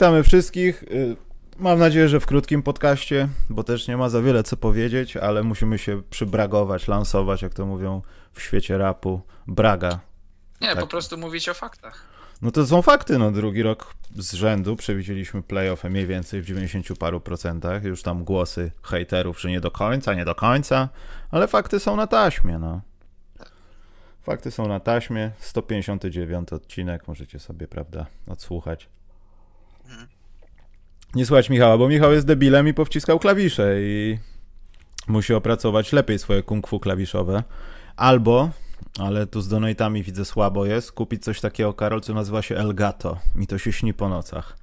Witamy wszystkich. Y, Mam nadzieję, że w krótkim podcaście, bo też nie ma za wiele co powiedzieć, ale musimy się przybragować, lansować, jak to mówią w świecie rapu. Braga. Nie, Tak. po prostu mówić o faktach. No to są fakty, no drugi rok z rzędu przewidzieliśmy playoffy mniej więcej w 90 paru procentach. Już tam głosy hejterów, że nie do końca, nie do końca, ale fakty są na taśmie, no. Fakty są na taśmie. 159 odcinek, możecie sobie, prawda, odsłuchać. Nie słuchać Michała, bo Michał jest debilem i powciskał klawisze i musi opracować lepiej swoje kung fu klawiszowe. Albo, ale tu z donatami widzę słabo jest, kupić coś takiego, Karol, co nazywa się Elgato. Mi to się śni po nocach.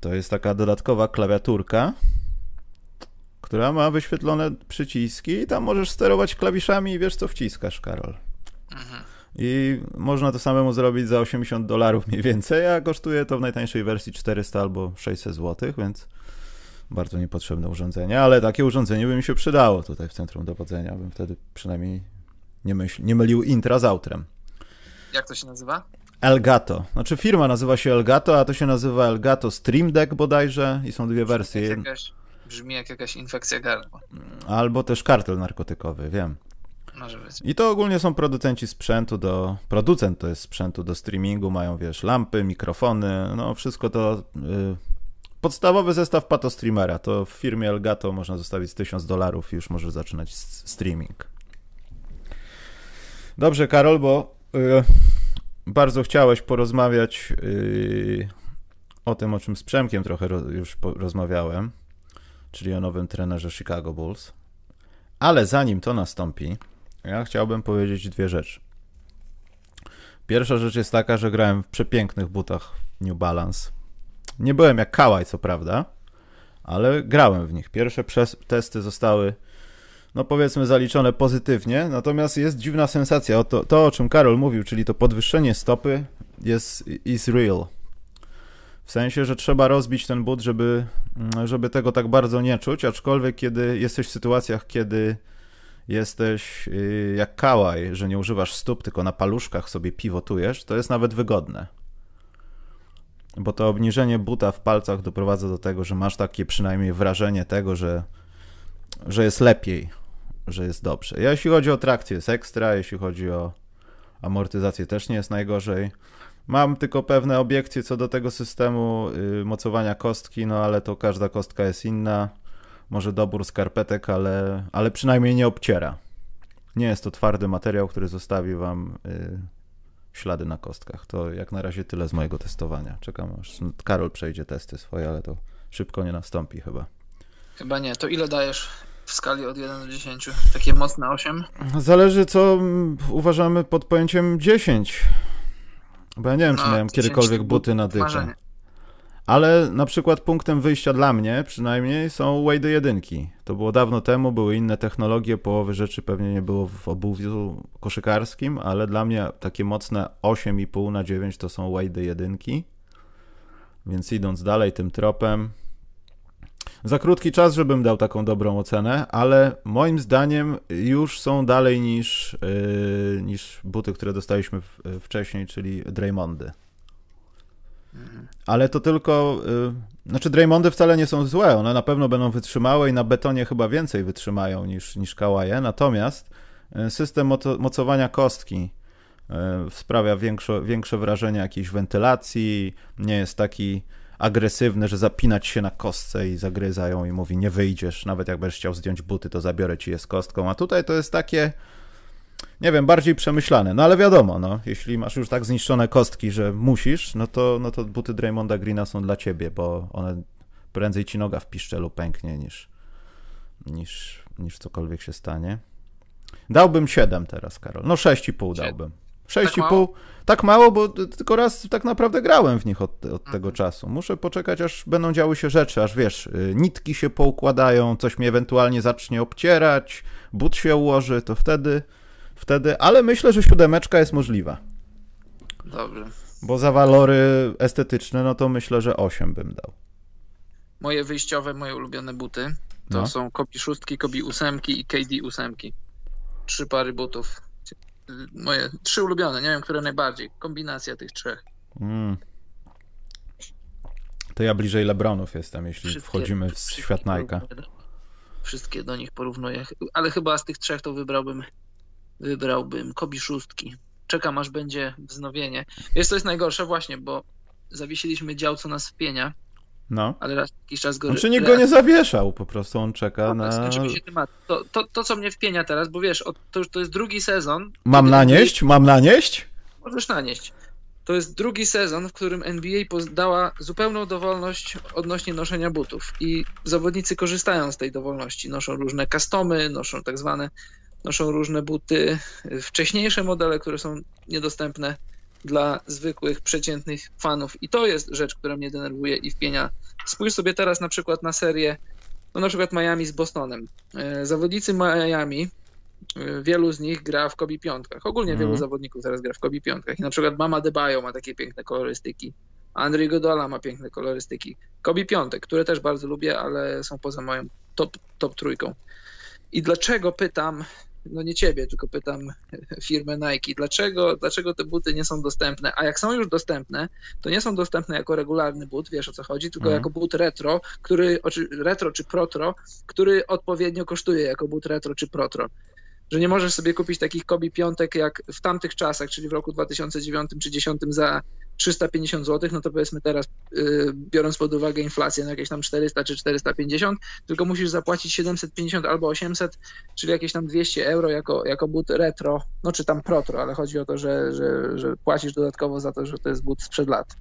To jest taka dodatkowa klawiaturka, która ma wyświetlone przyciski i tam możesz sterować klawiszami i wiesz co wciskasz, Karol. Mhm. I można to samemu zrobić za 80 dolarów mniej więcej, a kosztuje to w najtańszej wersji 400 albo 600 zł, więc bardzo niepotrzebne urządzenie, ale takie urządzenie by mi się przydało tutaj w centrum dowodzenia, bym wtedy przynajmniej nie, myśl, nie mylił intra z outrem. Jak to się nazywa? Elgato. Znaczy firma nazywa się Elgato, a to się nazywa Elgato Stream Deck bodajże i są dwie wersje. Jak jakaś, brzmi jak jakaś infekcja gardła. Albo też kartel narkotykowy, wiem. Może być. I to ogólnie są producenci sprzętu do. Producent to jest sprzętu do streamingu, mają wiesz, lampy, mikrofony, no wszystko to. Y, podstawowy zestaw patostreamera. To w firmie Elgato można zostawić z 1000 dolarów i już możesz zaczynać streaming. Dobrze, Karol, bo y, bardzo chciałeś porozmawiać y, o tym, o czym z Przemkiem trochę ro, już po, rozmawiałem, czyli o nowym trenerze Chicago Bulls. Ale zanim to nastąpi, ja chciałbym powiedzieć dwie rzeczy. Pierwsza rzecz jest taka, że grałem w przepięknych butach New Balance. Nie byłem jak Kałaj, co prawda, ale grałem w nich. Pierwsze testy zostały, no powiedzmy, zaliczone pozytywnie, natomiast jest dziwna sensacja. O to, to, o czym Karol mówił, czyli to podwyższenie stopy jest is real. W sensie, że trzeba rozbić ten but, żeby, żeby tego tak bardzo nie czuć, aczkolwiek kiedy jesteś w sytuacjach, kiedy jesteś yy, jak kałaj, że nie używasz stóp, tylko na paluszkach sobie pivotujesz, to jest nawet wygodne. Bo to obniżenie buta w palcach doprowadza do tego, że masz takie przynajmniej wrażenie tego, że, że jest lepiej, że jest dobrze. Jeśli chodzi o trakcję, jest ekstra, jeśli chodzi o amortyzację, też nie jest najgorzej. Mam tylko pewne obiekcje co do tego systemu yy, mocowania kostki, no ale to każda kostka jest inna może dobór skarpetek, ale, ale przynajmniej nie obciera. Nie jest to twardy materiał, który zostawi wam y, ślady na kostkach. To jak na razie tyle z mojego testowania. Czekam aż Karol przejdzie testy swoje, ale to szybko nie nastąpi chyba. Chyba nie. To ile dajesz w skali od 1 do 10? Takie mocne 8? Zależy co uważamy pod pojęciem 10. Bo ja nie wiem, czy No, miałem 10 kiedykolwiek but- buty na dykę. marzenie. Ale na przykład punktem wyjścia dla mnie przynajmniej są Wade jedynki. To było dawno temu, były inne technologie, połowy rzeczy pewnie nie było w obuwiu koszykarskim, ale dla mnie takie mocne 8,5 na 9 to są Wade jedynki. Więc idąc dalej tym tropem, za krótki czas, żebym dał taką dobrą ocenę, ale moim zdaniem już są dalej niż, yy, niż buty, które dostaliśmy w, wcześniej, czyli Draymondy. Ale to tylko. Y, znaczy, Draymondy wcale nie są złe. One na pewno będą wytrzymałe i na betonie chyba więcej wytrzymają niż, niż kałaje. Natomiast y, system moco, mocowania kostki y, sprawia większe, większe wrażenie jakiejś wentylacji. Nie jest taki agresywny, że zapinać się na kostce i zagryzają i mówi nie wyjdziesz. Nawet jak będziesz chciał zdjąć buty, to zabiorę ci je z kostką. A tutaj to jest takie nie wiem, bardziej przemyślane. No ale wiadomo, no, jeśli masz już tak zniszczone kostki, że musisz, no to, no to buty Draymonda Greena są dla ciebie, bo one prędzej ci noga w piszczelu pęknie niż, niż, niż cokolwiek się stanie. Dałbym 7 teraz, Karol. No 6,5 dałbym. 6,5 tak, tak mało, bo tylko raz tak naprawdę grałem w nich od, od tego Mhm. czasu. Muszę poczekać, aż będą działy się rzeczy, aż wiesz, y, nitki się poukładają, coś mnie ewentualnie zacznie obcierać, but się ułoży, to wtedy wtedy, ale myślę, że siódemeczka jest możliwa. Dobrze. Bo za walory estetyczne, no to myślę, że 8 bym dał. Moje wyjściowe, moje ulubione buty to No. są Kobi szóstki, Kobi ósemki i KD ósemki. Trzy pary butów. Moje trzy ulubione, nie wiem, które najbardziej. Kombinacja tych trzech. Mm. To ja bliżej Lebronów jestem, jeśli Wszystkie- wchodzimy w świat Nike'a. Wszystkie do nich porównuję, ale chyba z tych trzech to wybrałbym wybrałbym Kobi szóstki. Czekam aż będzie wznowienie. Wiesz co jest najgorsze właśnie, bo zawiesiliśmy dział co nas wpienia, No. ale raz jakiś czas go Znaczy nikt go nie zawieszał, po prostu on czeka No, na... To, to, to, co mnie wpienia teraz, bo wiesz, to to jest drugi sezon. Mam nanieść? Mam nanieść? NBA Możesz nanieść. To jest drugi sezon, w którym NBA dała zupełną dowolność odnośnie noszenia butów. I zawodnicy korzystają z tej dowolności. Noszą różne customy, noszą tak zwane, noszą różne buty, wcześniejsze modele, które są niedostępne dla zwykłych, przeciętnych fanów. I to jest rzecz, która mnie denerwuje i wpienia. Spójrz sobie teraz na przykład na serię, no na przykład Miami z Bostonem. E, Zawodnicy Miami, e, wielu z nich gra w Kobi piątkach. Ogólnie Mhm. wielu zawodników teraz gra w Kobi piątkach. I na przykład Mama Debajo ma takie piękne kolorystyki. Andrzej Godola ma piękne kolorystyki. Kobi piątek, które też bardzo lubię, ale są poza moją top, top trójką. I dlaczego pytam, no nie ciebie, tylko pytam firmę Nike, dlaczego, dlaczego te buty nie są dostępne? A jak są już dostępne, to nie są dostępne jako regularny but, wiesz o co chodzi, tylko Mhm. jako but retro, który, retro czy protro, który odpowiednio kosztuje jako but retro czy protro. Że nie możesz sobie kupić takich Kobi piątek jak w tamtych czasach, czyli w roku 2009 czy 2010 za 350 zł, no to powiedzmy teraz, yy, biorąc pod uwagę inflację, jakieś tam 400 czy 450, tylko musisz zapłacić 750 albo 800, czyli jakieś tam 200 euro jako, jako but retro, no czy tam protro, ale chodzi o to, że, że, że płacisz dodatkowo za to, że to jest but sprzed lat.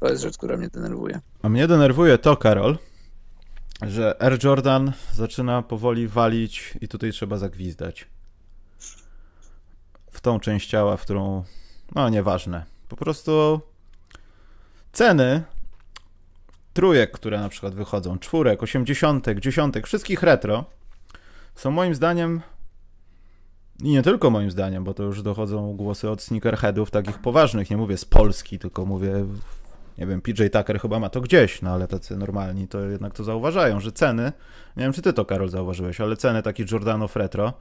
To jest rzecz, która mnie denerwuje. A mnie denerwuje to, Karol, że Air Jordan zaczyna powoli walić i tutaj trzeba zagwizdać. W tą część ciała, w którą... No, nieważne. Po prostu ceny trójek, które na przykład wychodzą, czwórek, osiemdziesiątek, dziesiątek, wszystkich retro są moim zdaniem i nie tylko moim zdaniem, bo to już dochodzą głosy od sneakerheadów takich poważnych, nie mówię z Polski, tylko mówię nie wiem, PJ Tucker chyba ma to gdzieś, no ale tacy normalni to jednak to zauważają, że ceny, nie wiem czy ty to Karol zauważyłeś, ale ceny takich Jordanów retro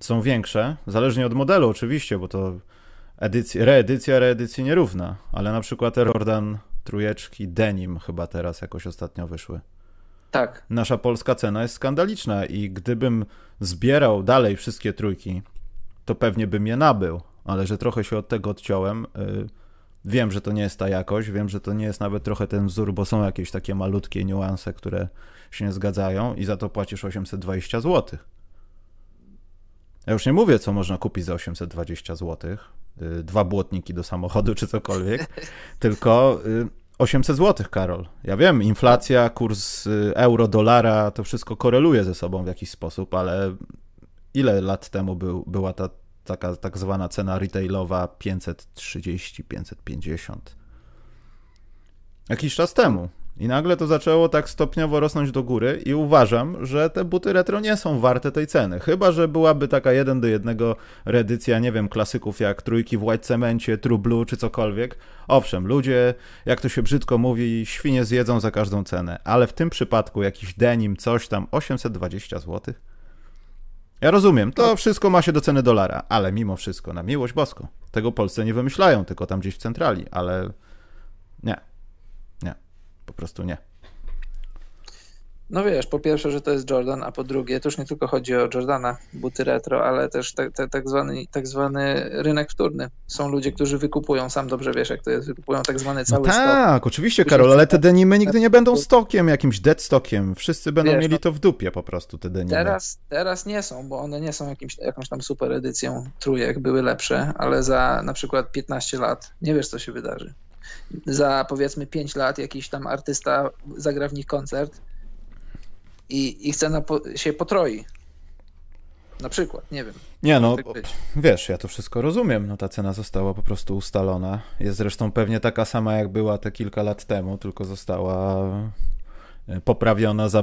są większe, zależnie od modelu oczywiście, bo to edycja, reedycja reedycji nierówna, ale na przykład Jordan trójeczki Denim chyba teraz jakoś ostatnio wyszły. Tak, Nasza polska cena jest skandaliczna i gdybym zbierał dalej wszystkie trójki, to pewnie bym je nabył, ale że trochę się od tego odciąłem, y, Wiem, że to nie jest ta jakość, wiem, że to nie jest nawet trochę ten wzór, bo są jakieś takie malutkie niuanse, które się nie zgadzają i za to płacisz 820 zł. Ja już nie mówię, co można kupić za 820 zł. Dwa błotniki do samochodu czy cokolwiek, tylko y, 800 zł, Karol. Ja wiem, inflacja, kurs y, euro, dolara, to wszystko koreluje ze sobą w jakiś sposób, ale ile lat temu był, była ta taka tak zwana cena retailowa 530-550. Jakiś czas temu. I nagle to zaczęło tak stopniowo rosnąć do góry i uważam, że te buty retro nie są warte tej ceny. Chyba, że byłaby taka jeden do jednego reedycja, nie wiem, klasyków jak trójki w White Cemencie, True Blue czy cokolwiek. Owszem, ludzie, jak to się brzydko mówi, świnie zjedzą za każdą cenę, ale w tym przypadku jakiś denim, coś tam, 820 zł. Ja rozumiem, to wszystko ma się do ceny dolara, ale mimo wszystko, na miłość boską. Tego Polsce nie wymyślają, tylko tam gdzieś w centrali, ale nie. Nie. Po prostu nie. No wiesz, po pierwsze, że to jest Jordan, a po drugie, to już nie tylko chodzi o Jordana, buty retro, ale też tak, tak, tak, zwany, tak zwany rynek wtórny. Są ludzie, którzy wykupują, sam dobrze wiesz, jak to jest, wykupują tak zwany No cały stok. tak, oczywiście, Karol, ale te denimy nigdy nie będą stokiem, jakimś dead stokiem. Wszyscy będą Wiesz, mieli no- to w dupie po prostu, te denimy. Teraz, teraz nie są, bo one nie są jakimś, jakąś tam super edycją trójek, były lepsze, ale za na przykład 15 lat nie wiesz, co się wydarzy. Za powiedzmy 5 lat jakiś tam artysta zagra w nich koncert i ich cena po, się potroi. Na przykład, nie wiem. Nie no, Tak wiesz, ja to wszystko rozumiem, no ta cena została po prostu ustalona. Jest zresztą pewnie taka sama, jak była te kilka lat temu, tylko została e, poprawiona, za,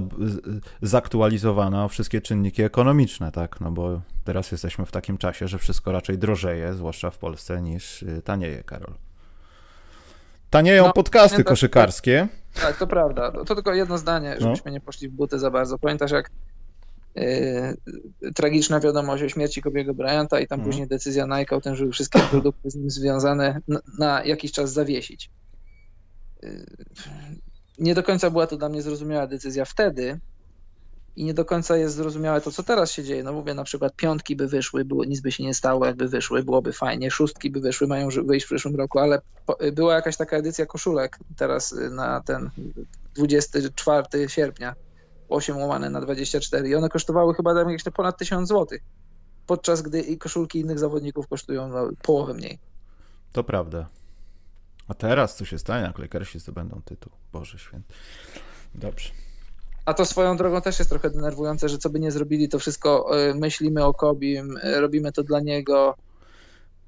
zaktualizowana o wszystkie czynniki ekonomiczne, tak? No bo teraz jesteśmy w takim czasie, że wszystko raczej drożeje, zwłaszcza w Polsce, niż y, tanieje, Karol. Tanieją No, podcasty koszykarskie. Tak, to prawda. To, to tylko jedno zdanie, No. żebyśmy nie poszli w buty za bardzo. Pamiętasz, jak yy, tragiczna wiadomość o śmierci Kobiego Bryanta i tam Mhm. później decyzja Nike o tym, żeby wszystkie produkty z nim związane na, na jakiś czas zawiesić. nie do końca była to dla mnie zrozumiała decyzja wtedy i nie do końca jest zrozumiałe to, co teraz się dzieje. No mówię, na przykład piątki by wyszły, było, nic by się nie stało, jakby wyszły, byłoby fajnie, szóstki by wyszły, mają wyjść w przyszłym roku, ale była jakaś taka edycja koszulek teraz na ten 24 sierpnia, 8 łamane na 24 i one kosztowały chyba tam jakieś ponad 1000 zł, podczas gdy i koszulki innych zawodników kosztują no, połowę mniej. To prawda. A teraz co się stanie, jak Lakersi zdobędą tytuł? Boże święty. Dobrze. A to swoją drogą też jest trochę denerwujące, że co by nie zrobili, to wszystko e, myślimy o Kobim, e, robimy to dla niego.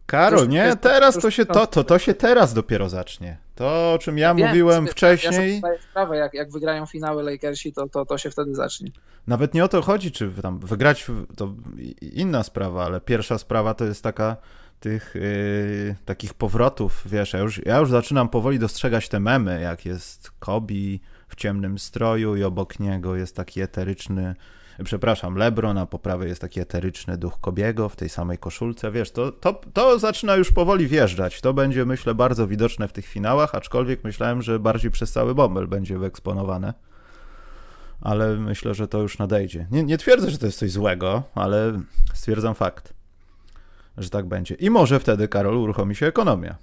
Karol, nie, teraz to się, to, to, to się teraz dopiero zacznie. To, o czym ja Wiem, mówiłem wcześniej. Ja sprawę, jak, jak wygrają finały Lakersi, to, to, to się wtedy zacznie. Nawet nie o to chodzi, czy tam wygrać, to inna sprawa, ale pierwsza sprawa to jest taka tych yy, takich powrotów, wiesz, ja już, ja już zaczynam powoli dostrzegać te memy, jak jest Kobi w ciemnym stroju i obok niego jest taki eteryczny, przepraszam, Lebron, a po prawej jest taki eteryczny duch Kobiego w tej samej koszulce, wiesz, to, to, to zaczyna już powoli wjeżdżać, to będzie, myślę, bardzo widoczne w tych finałach, aczkolwiek myślałem, że bardziej przez cały bąbel będzie wyeksponowane ale myślę, że to już nadejdzie. Nie, nie twierdzę, że to jest coś złego, ale stwierdzam fakt że tak będzie. I może wtedy, Karol, uruchomi się ekonomia.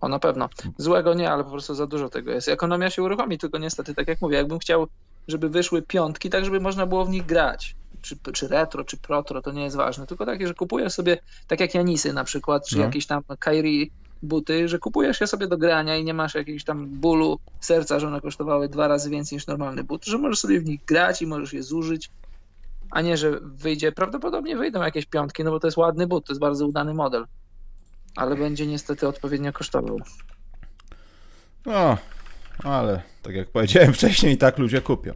O, na pewno. Złego nie, ale po prostu za dużo tego jest. Ekonomia się uruchomi, tylko niestety, tak jak mówię, jakbym chciał, żeby wyszły piątki, tak żeby można było w nich grać. Czy, czy retro, czy protro, to nie jest ważne. Tylko takie, że kupujesz sobie, tak jak Janisy na przykład, czy no. jakieś tam Kairi buty, że kupujesz je sobie do grania i nie masz jakiegoś tam bólu serca, że one kosztowały dwa razy więcej niż normalny but, że możesz sobie w nich grać i możesz je zużyć a nie, że wyjdzie, prawdopodobnie wyjdą jakieś piątki, no bo to jest ładny but, to jest bardzo udany model, ale będzie niestety odpowiednio kosztował. No, ale tak jak powiedziałem wcześniej, i tak ludzie kupią.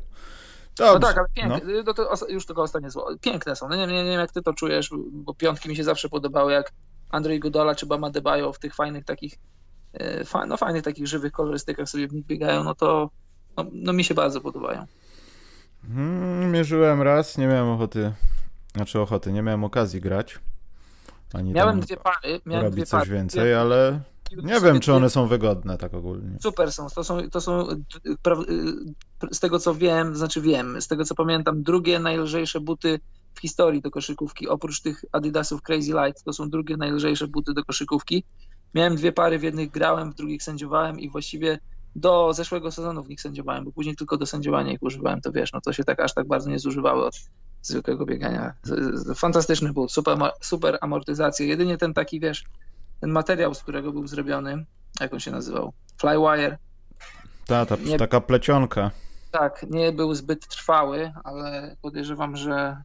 Dobrze. No tak, ale piękne, no. no to już tylko ostatnie słowo. Piękne są. No nie, nie, nie wiem, jak ty to czujesz, bo piątki mi się zawsze podobały, jak Andrzej Gudola czy Bama Debajo w tych fajnych takich, e, no fajnych takich żywych kolorystykach sobie w nich biegają, no to no, no mi się bardzo podobają. Hmm, mierzyłem raz, nie miałem ochoty, znaczy ochoty, nie miałem okazji grać. Ani miałem dwie pary, miałem robić dwie coś pary. więcej, ale nie wiem, czy one są wygodne tak ogólnie. Super są. To są, to są z tego co wiem, znaczy wiem, z tego co pamiętam, drugie najlżejsze buty w historii do koszykówki. Oprócz tych Adidasów Crazy Light, to są drugie najlżejsze buty do koszykówki. Miałem dwie pary, w jednych grałem, w drugich sędziowałem i właściwie do zeszłego sezonu w nich sędziowałem, bo później tylko do sędziowania ich używałem, to wiesz, no to się tak aż tak bardzo nie zużywały od zwykłego biegania. Fantastyczny but, super, super amortyzacja. Jedynie ten taki, wiesz, ten materiał, z którego był zrobiony, jak on się nazywał? Flywire. Ta, ta, nie, taka plecionka. Tak, nie był zbyt trwały, ale podejrzewam, że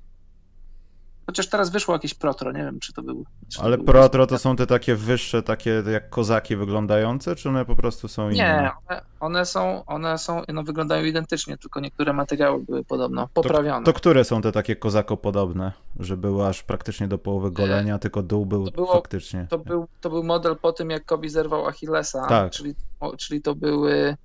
Chociaż teraz wyszło jakieś Protro, nie wiem, czy to był. Czy Ale to Protro to są te takie wyższe, takie jak kozaki wyglądające, czy one po prostu są inne? Nie, one, one są, one są, no wyglądają identycznie, tylko niektóre materiały były podobno poprawione. To, to które są te takie kozako-podobne, że były aż praktycznie do połowy golenia, tylko dół był to było, faktycznie. To był, to był model po tym, jak Kobi zerwał Achillesa, tak. czyli, czyli to były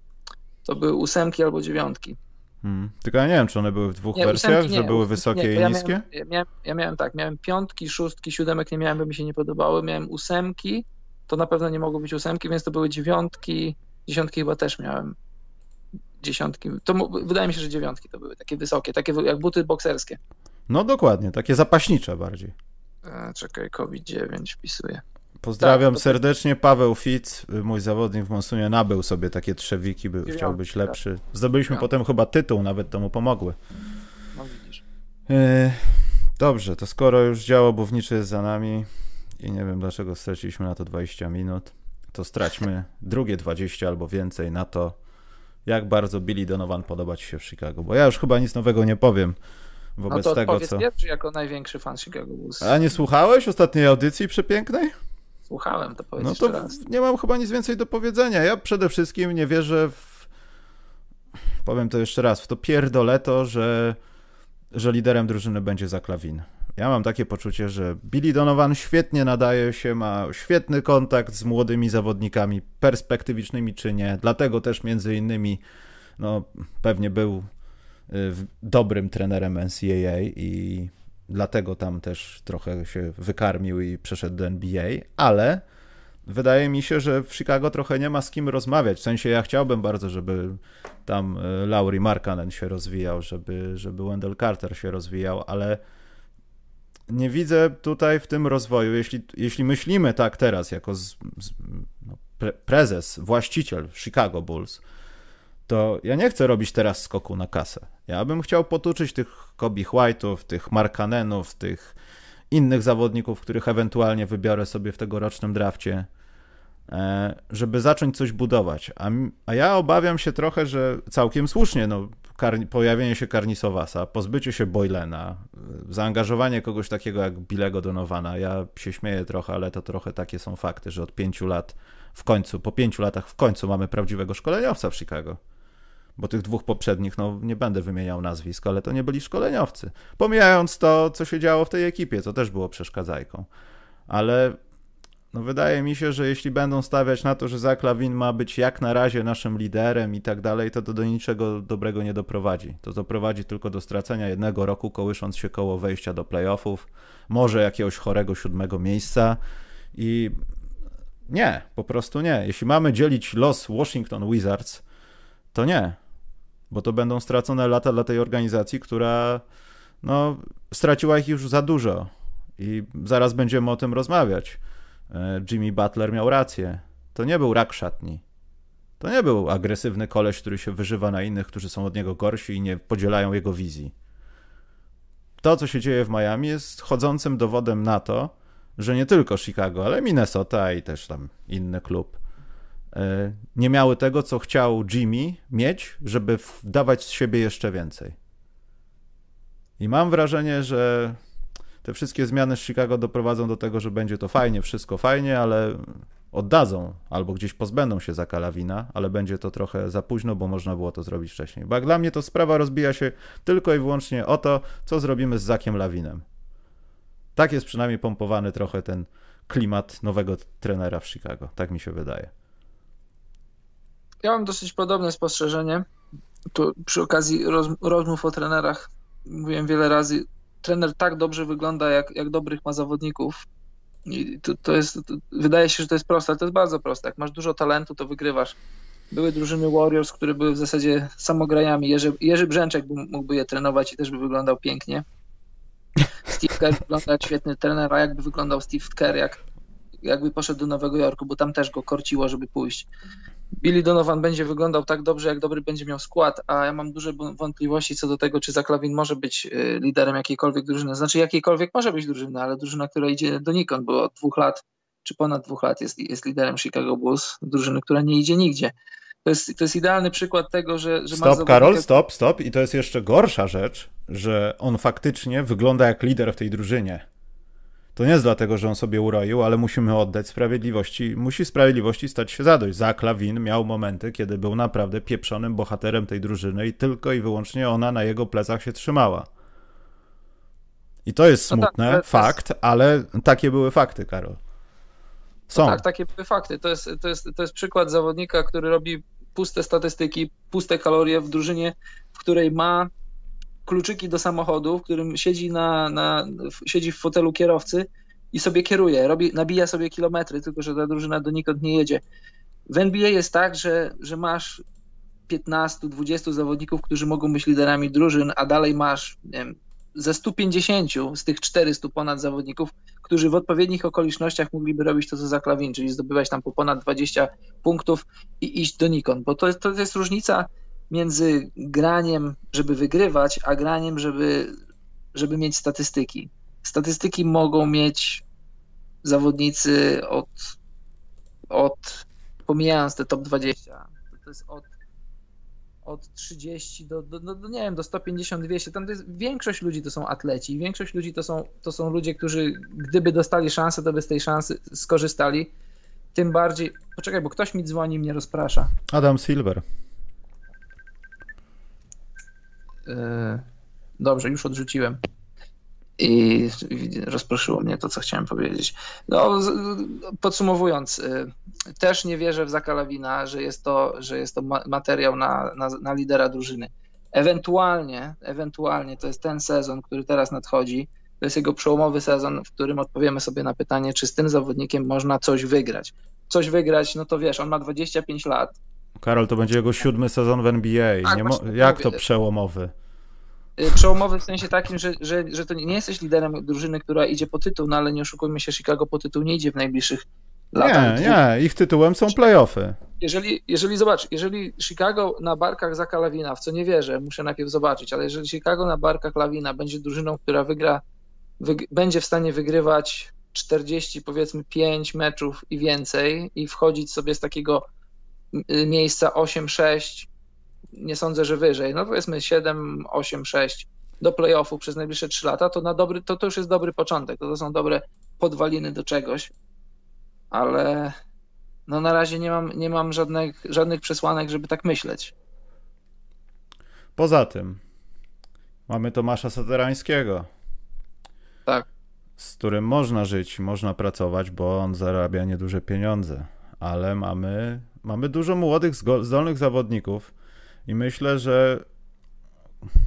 to były ósemki albo dziewiątki. Hmm. Tylko ja nie wiem, czy one były w dwóch nie, wersjach, nie, że były wysokie nie, i ja niskie? Miałem, ja, miałem, ja miałem tak, miałem piątki, szóstki, siódemek nie miałem, bo mi się nie podobały, miałem ósemki, to na pewno nie mogły być ósemki, więc to były dziewiątki, dziesiątki chyba też miałem. Dziesiątki, to wydaje mi się, że dziewiątki to były takie wysokie, takie jak buty bokserskie. No dokładnie, takie zapaśnicze bardziej. E, czekaj, COVID-9 wpisuję. Pozdrawiam tak, serdecznie. Paweł Fitz, mój zawodnik w Monsunie, nabył sobie takie trzewiki, by chciał być lepszy. Zdobyliśmy potem chyba tytuł, nawet to mu pomogły. No widzisz. E, dobrze, to skoro już dział obuwniczy jest za nami i nie wiem dlaczego straciliśmy na to 20 minut, to straćmy drugie 20 albo więcej na to, jak bardzo Billy Donovan podoba Ci się w Chicago. Bo ja już chyba nic nowego nie powiem wobec no to tego, co... pierwszy jako największy fan Chicago Bulls. A nie słuchałeś ostatniej audycji przepięknej? Słuchałem, to powiedz No to raz. nie mam chyba nic więcej do powiedzenia. Ja przede wszystkim nie wierzę w... Powiem to jeszcze raz, w to pierdoleto, że, że liderem drużyny będzie Zaklawin. Ja mam takie poczucie, że Billy Donovan świetnie nadaje się, ma świetny kontakt z młodymi zawodnikami, perspektywicznymi czy nie. Dlatego też między innymi no, pewnie był y, dobrym trenerem NCAA i dlatego tam też trochę się wykarmił i przeszedł do NBA, ale wydaje mi się, że w Chicago trochę nie ma z kim rozmawiać. W sensie ja chciałbym bardzo, żeby tam e, Laurie Markanen się rozwijał, żeby, żeby Wendell Carter się rozwijał, ale nie widzę tutaj w tym rozwoju, jeśli, jeśli myślimy tak teraz, jako z, z, no, pre, prezes, właściciel Chicago Bulls, to ja nie chcę robić teraz skoku na kasę. Ja bym chciał potuczyć tych Kobe White'ów, tych Markanenów, tych innych zawodników, których ewentualnie wybiorę sobie w tegorocznym drafcie, e, żeby zacząć coś budować. A, a ja obawiam się trochę, że całkiem słusznie, no, pojawienie się Karnisowasa, pozbycie się Boylena, zaangażowanie kogoś takiego jak Bilego Donowana. Ja się śmieję trochę, ale to trochę takie są fakty, że od pięciu lat w końcu, po pięciu latach w końcu mamy prawdziwego szkoleniowca w Chicago bo tych dwóch poprzednich, no nie będę wymieniał nazwisk, ale to nie byli szkoleniowcy. Pomijając to, co się działo w tej ekipie, co też było przeszkadzajką. Ale no wydaje mi się, że jeśli będą stawiać na to, że Zach Lawin ma być jak na razie naszym liderem i tak dalej, to to do niczego dobrego nie doprowadzi. To doprowadzi tylko do stracenia jednego roku, kołysząc się koło wejścia do playoffów, może jakiegoś chorego siódmego miejsca i nie, po prostu nie. Jeśli mamy dzielić los Washington Wizards, to nie bo to będą stracone lata dla tej organizacji, która no, straciła ich już za dużo. I zaraz będziemy o tym rozmawiać. E, Jimmy Butler miał rację. To nie był rak szatni. To nie był agresywny koleś, który się wyżywa na innych, którzy są od niego gorsi i nie podzielają jego wizji. To, co się dzieje w Miami, jest chodzącym dowodem na to, że nie tylko Chicago, ale Minnesota i też tam inny klub nie miały tego, co chciał Jimmy mieć, żeby dawać z siebie jeszcze więcej. I mam wrażenie, że te wszystkie zmiany z Chicago doprowadzą do tego, że będzie to fajnie, wszystko fajnie, ale oddadzą albo gdzieś pozbędą się za Kalawina, ale będzie to trochę za późno, bo można było to zrobić wcześniej. Bo jak dla mnie to sprawa rozbija się tylko i wyłącznie o to, co zrobimy z Zakiem Lawinem. Tak jest przynajmniej pompowany trochę ten klimat nowego trenera w Chicago. Tak mi się wydaje. Ja mam dosyć podobne spostrzeżenie. Tu przy okazji roz, rozmów o trenerach mówiłem wiele razy, trener tak dobrze wygląda, jak, jak dobrych ma zawodników. I to, to jest, to, wydaje się, że to jest proste, ale to jest bardzo proste. Jak masz dużo talentu, to wygrywasz. Były drużyny Warriors, które były w zasadzie samograjami. Jerzy, Jerzy Brzęczek mógłby je trenować i też by wyglądał pięknie. Steve Kerr wygląda jak świetny trener, a jakby wyglądał Steve Kerr, jak, jakby poszedł do Nowego Jorku, bo tam też go korciło, żeby pójść. Billy Donovan będzie wyglądał tak dobrze, jak dobry będzie miał skład, a ja mam duże wątpliwości co do tego, czy Zaklawin może być y, liderem jakiejkolwiek drużyny. Znaczy jakiejkolwiek może być drużyny, ale drużyna, która idzie do Nikon, bo od dwóch lat, czy ponad dwóch lat jest, jest liderem Chicago Bulls, drużyny, która nie idzie nigdzie. To jest, to jest idealny przykład tego, że, że Stop, Karol, stop, stop. I to jest jeszcze gorsza rzecz, że on faktycznie wygląda jak lider w tej drużynie. To nie jest dlatego, że on sobie uroił, ale musimy oddać sprawiedliwości. Musi sprawiedliwości stać się zadość. Zach Lawin miał momenty, kiedy był naprawdę pieprzonym bohaterem tej drużyny i tylko i wyłącznie ona na jego plecach się trzymała. I to jest smutne, no tak, fakt, jest... ale takie były fakty, Karol. Są. No tak, takie były fakty. To jest, to, jest, to jest przykład zawodnika, który robi puste statystyki, puste kalorie w drużynie, w której ma kluczyki do samochodu, w którym siedzi, na, na, siedzi w fotelu kierowcy i sobie kieruje, robi, nabija sobie kilometry, tylko że ta drużyna donikąd nie jedzie. W NBA jest tak, że, że masz 15-20 zawodników, którzy mogą być liderami drużyn, a dalej masz nie wiem, ze 150 z tych 400 ponad zawodników, którzy w odpowiednich okolicznościach mogliby robić to, co za klawin, czyli zdobywać tam po ponad 20 punktów i iść donikąd. Bo to to jest różnica między graniem, żeby wygrywać, a graniem, żeby, żeby mieć statystyki. Statystyki mogą mieć zawodnicy od, od pomijając te top 20, to jest od, od 30 do, do, do, nie wiem, do 150, 200, tam to jest, większość ludzi to są atleci, większość ludzi to są, to są ludzie, którzy gdyby dostali szansę, to by z tej szansy skorzystali, tym bardziej, poczekaj, bo ktoś mi dzwoni, mnie rozprasza. Adam Silver. E, dobrze, już odrzuciłem. I rozproszyło mnie to, co chciałem powiedzieć. No, podsumowując, e, też nie wierzę w Zakalawina, że jest to, że jest to materiał na, na, na lidera drużyny. Ewentualnie, ewentualnie to jest ten sezon, który teraz nadchodzi. To jest jego przełomowy sezon, w którym odpowiemy sobie na pytanie, czy z tym zawodnikiem można coś wygrać. coś wygrać, no to wiesz, on ma 25 lat. Karol, to będzie jego siódmy sezon w NBA. Tak, mo- jak to przełomowy? Y, przełomowy w sensie takim, że, że, że to nie jesteś liderem drużyny, która idzie po tytuł, no ale nie oszukujmy się, Chicago po tytuł nie idzie w najbliższych latach. Nie, nie, ich tytułem są playoffy. Jeżeli, jeżeli zobacz, jeżeli Chicago na barkach Zaka Lawina, w co nie wierzę, muszę najpierw zobaczyć, ale jeżeli Chicago na barkach Lawina będzie drużyną, która wygra, będzie w stanie wygrywać 40 powiedzmy 5 meczów i więcej i wchodzić sobie z takiego miejsca 8-6, nie sądzę, że wyżej, no powiedzmy 7, 8, 6 do playoffu przez najbliższe 3 lata, to, na dobry, to, to już jest dobry początek, to, to są dobre podwaliny do czegoś, ale no na razie nie mam, nie mam żadnych, żadnych przesłanek, żeby tak myśleć. Poza tym mamy Tomasza Saterańskiego. Tak. Z którym można żyć, można pracować, bo on zarabia nieduże pieniądze, ale mamy, mamy dużo młodych, zdolnych zawodników, i myślę, że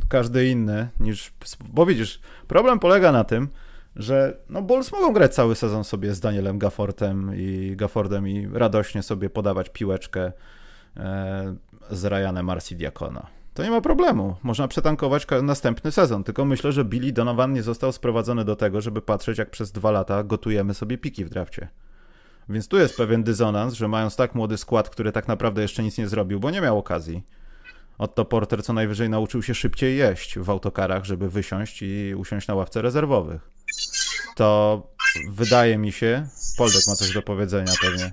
każdy inny niż. Bo widzisz, problem polega na tym, że no Bulls mogą grać cały sezon sobie z Danielem Gaffordem i Gaffordem i radośnie sobie podawać piłeczkę e, z Ryanem Arcidiakona. To nie ma problemu. Można przetankować następny sezon. Tylko myślę, że Billy Donovan nie został sprowadzony do tego, żeby patrzeć, jak przez dwa lata gotujemy sobie piki w drafcie. Więc tu jest pewien dysonans, że mając tak młody skład, który tak naprawdę jeszcze nic nie zrobił, bo nie miał okazji, Otto Porter co najwyżej nauczył się szybciej jeść w autokarach, żeby wysiąść i usiąść na ławce rezerwowych. To wydaje mi się, Poldek ma coś do powiedzenia pewnie.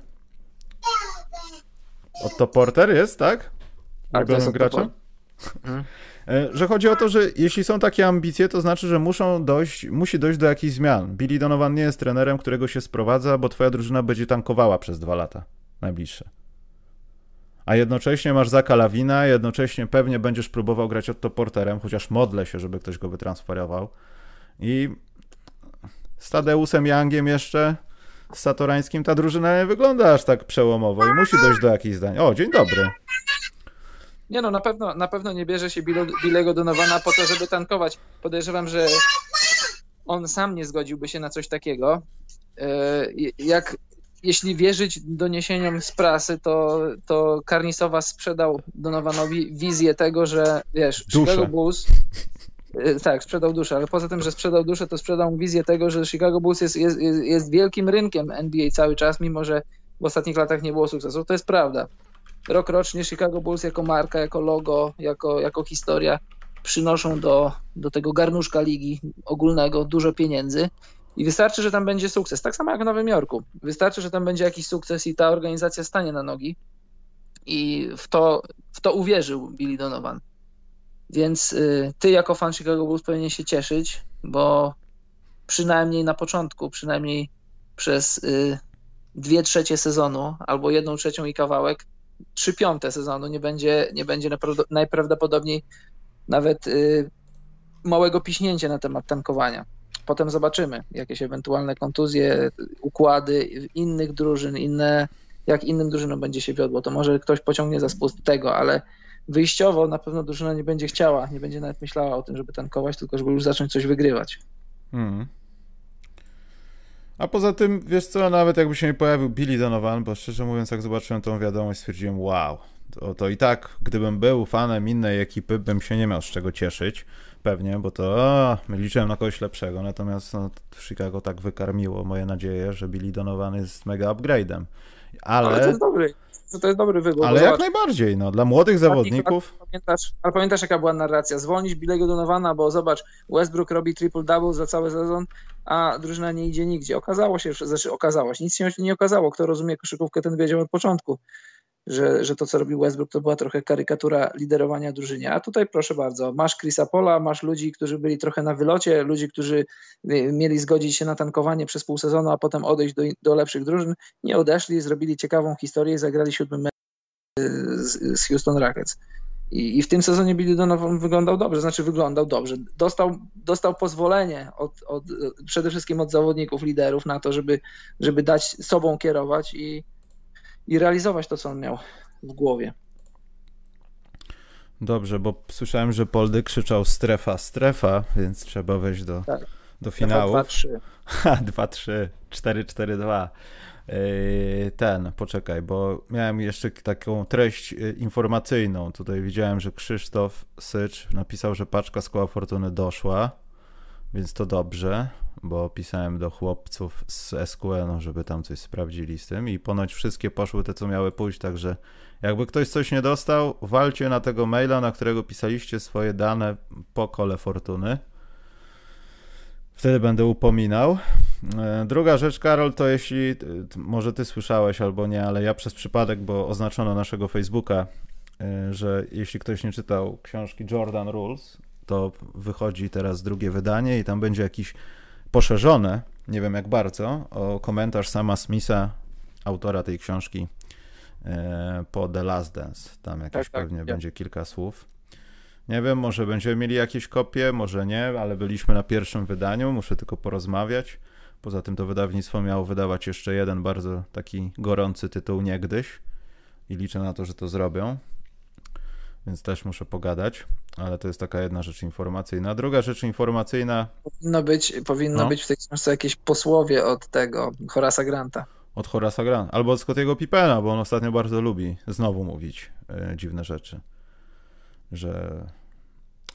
Otto Porter jest, tak? Ulubionym graczem? E, że chodzi o to, że jeśli są takie ambicje, to znaczy, że muszą dojść, musi dojść do jakichś zmian. Billy Donovan nie jest trenerem, którego się sprowadza, bo twoja drużyna będzie tankowała przez dwa lata najbliższe a jednocześnie masz Zaka Lawina, jednocześnie pewnie będziesz próbował grać Otto Porterem, chociaż modlę się, żeby ktoś go wytransferował. I z Tadeusem Youngiem jeszcze, z Satorańskim ta drużyna nie wygląda aż tak przełomowo i musi dojść do jakichś zdań. O, dzień dobry. Nie no, na pewno, na pewno nie bierze się Bilego Donowana po to, żeby tankować. Podejrzewam, że on sam nie zgodziłby się na coś takiego. E, jak jeśli wierzyć doniesieniom z prasy, to, to Karnisowa sprzedał Donovanowi wizję tego, że wiesz, duszę. Chicago Bulls. Y, tak, sprzedał duszę, ale poza tym, że sprzedał duszę, to sprzedał mu wizję tego, że Chicago Bulls jest, jest, jest wielkim rynkiem NBA cały czas, mimo że w ostatnich latach nie było sukcesu. To jest prawda. Rok rocznie Chicago Bulls jako marka, jako logo, jako, jako historia przynoszą do, do tego garnuszka ligi ogólnego dużo pieniędzy i wystarczy, że tam będzie sukces. Tak samo jak w Nowym Jorku. Wystarczy, że tam będzie jakiś sukces i ta organizacja stanie na nogi. I w to, w to uwierzył Billy Donovan. Więc y, ty jako fan Chicago Bulls powinien się cieszyć, bo przynajmniej na początku, przynajmniej przez y, dwie trzecie sezonu, albo jedną trzecią i kawałek, trzy piąte sezonu nie będzie, nie będzie najprawdopodobniej nawet y, małego piśnięcia na temat tankowania. Potem zobaczymy jakieś ewentualne kontuzje, układy innych drużyn, inne, jak innym drużynom będzie się wiodło. To może ktoś pociągnie za spust tego, ale wyjściowo na pewno drużyna nie będzie chciała, nie będzie nawet myślała o tym, żeby tankować, tylko żeby już zacząć coś wygrywać. Hmm. A poza tym, wiesz co, nawet jakby się nie pojawił Billy Donovan, bo szczerze mówiąc, jak zobaczyłem tą wiadomość, stwierdziłem, wow, to, to i tak, gdybym był fanem innej ekipy, bym się nie miał z czego cieszyć pewnie, bo to o, liczyłem na kogoś lepszego, natomiast no, Chicago tak wykarmiło moje nadzieje, że Billy Donovan jest mega upgrade'em. Ale... ale to jest dobry. To jest dobry wybór. Ale jak najbardziej, no, dla młodych zawodników. Pamiętasz, ale pamiętasz, jaka była narracja? Zwolnić Billego Donowana, bo zobacz, Westbrook robi triple-double za cały sezon, a drużyna nie idzie nigdzie. Okazało się, znaczy okazało się, nic się nie okazało. Kto rozumie koszykówkę, ten wiedział od początku że, że to, co robił Westbrook, to była trochę karykatura liderowania drużynie. A tutaj proszę bardzo, masz Chrisa Pola, masz ludzi, którzy byli trochę na wylocie, ludzi, którzy y, mieli zgodzić się na tankowanie przez pół sezonu, a potem odejść do, do lepszych drużyn. Nie odeszli, zrobili ciekawą historię i zagrali siódmy mecz z, z Houston Rockets. I, I, w tym sezonie Billy Donovan wyglądał dobrze, znaczy wyglądał dobrze. Dostał, dostał pozwolenie od, od, przede wszystkim od zawodników, liderów na to, żeby, żeby dać sobą kierować i, i realizować to, co on miał w głowie. Dobrze, bo słyszałem, że Poldy krzyczał strefa, strefa, więc trzeba wejść do, tak. do finału. 2-3. 2-3, 4-4-2. Yy, ten, poczekaj, bo miałem jeszcze taką treść yy, informacyjną. Tutaj widziałem, że Krzysztof Sycz napisał, że paczka z koła fortuny doszła, więc to dobrze, bo pisałem do chłopców z SQN, żeby tam coś sprawdzili z tym i ponoć wszystkie poszły te, co miały pójść, także jakby ktoś coś nie dostał, walcie na tego maila, na którego pisaliście swoje dane po kole fortuny. Wtedy będę upominał. E, druga rzecz, Karol, to jeśli, może ty słyszałeś albo nie, ale ja przez przypadek, bo oznaczono naszego Facebooka, e, że jeśli ktoś nie czytał książki Jordan Rules, to wychodzi teraz drugie wydanie i tam będzie jakiś poszerzone, nie wiem jak bardzo, o komentarz sama Smitha, autora tej książki e, po The Last Dance. Tam jakieś tak, tak, pewnie ja. będzie kilka słów. Nie wiem, może będziemy mieli jakieś kopie, może nie, ale byliśmy na pierwszym wydaniu, muszę tylko porozmawiać. Poza tym to wydawnictwo miało wydawać jeszcze jeden bardzo taki gorący tytuł niegdyś i liczę na to, że to zrobią. Więc też muszę pogadać, ale to jest taka jedna rzecz informacyjna. Druga rzecz informacyjna. Powinno być, powinno no. być w tej książce jakieś posłowie od tego Horasa Granta. Od Horasa Granta. Albo od Scottiego Pipena, bo on ostatnio bardzo lubi znowu mówić e, dziwne rzeczy że.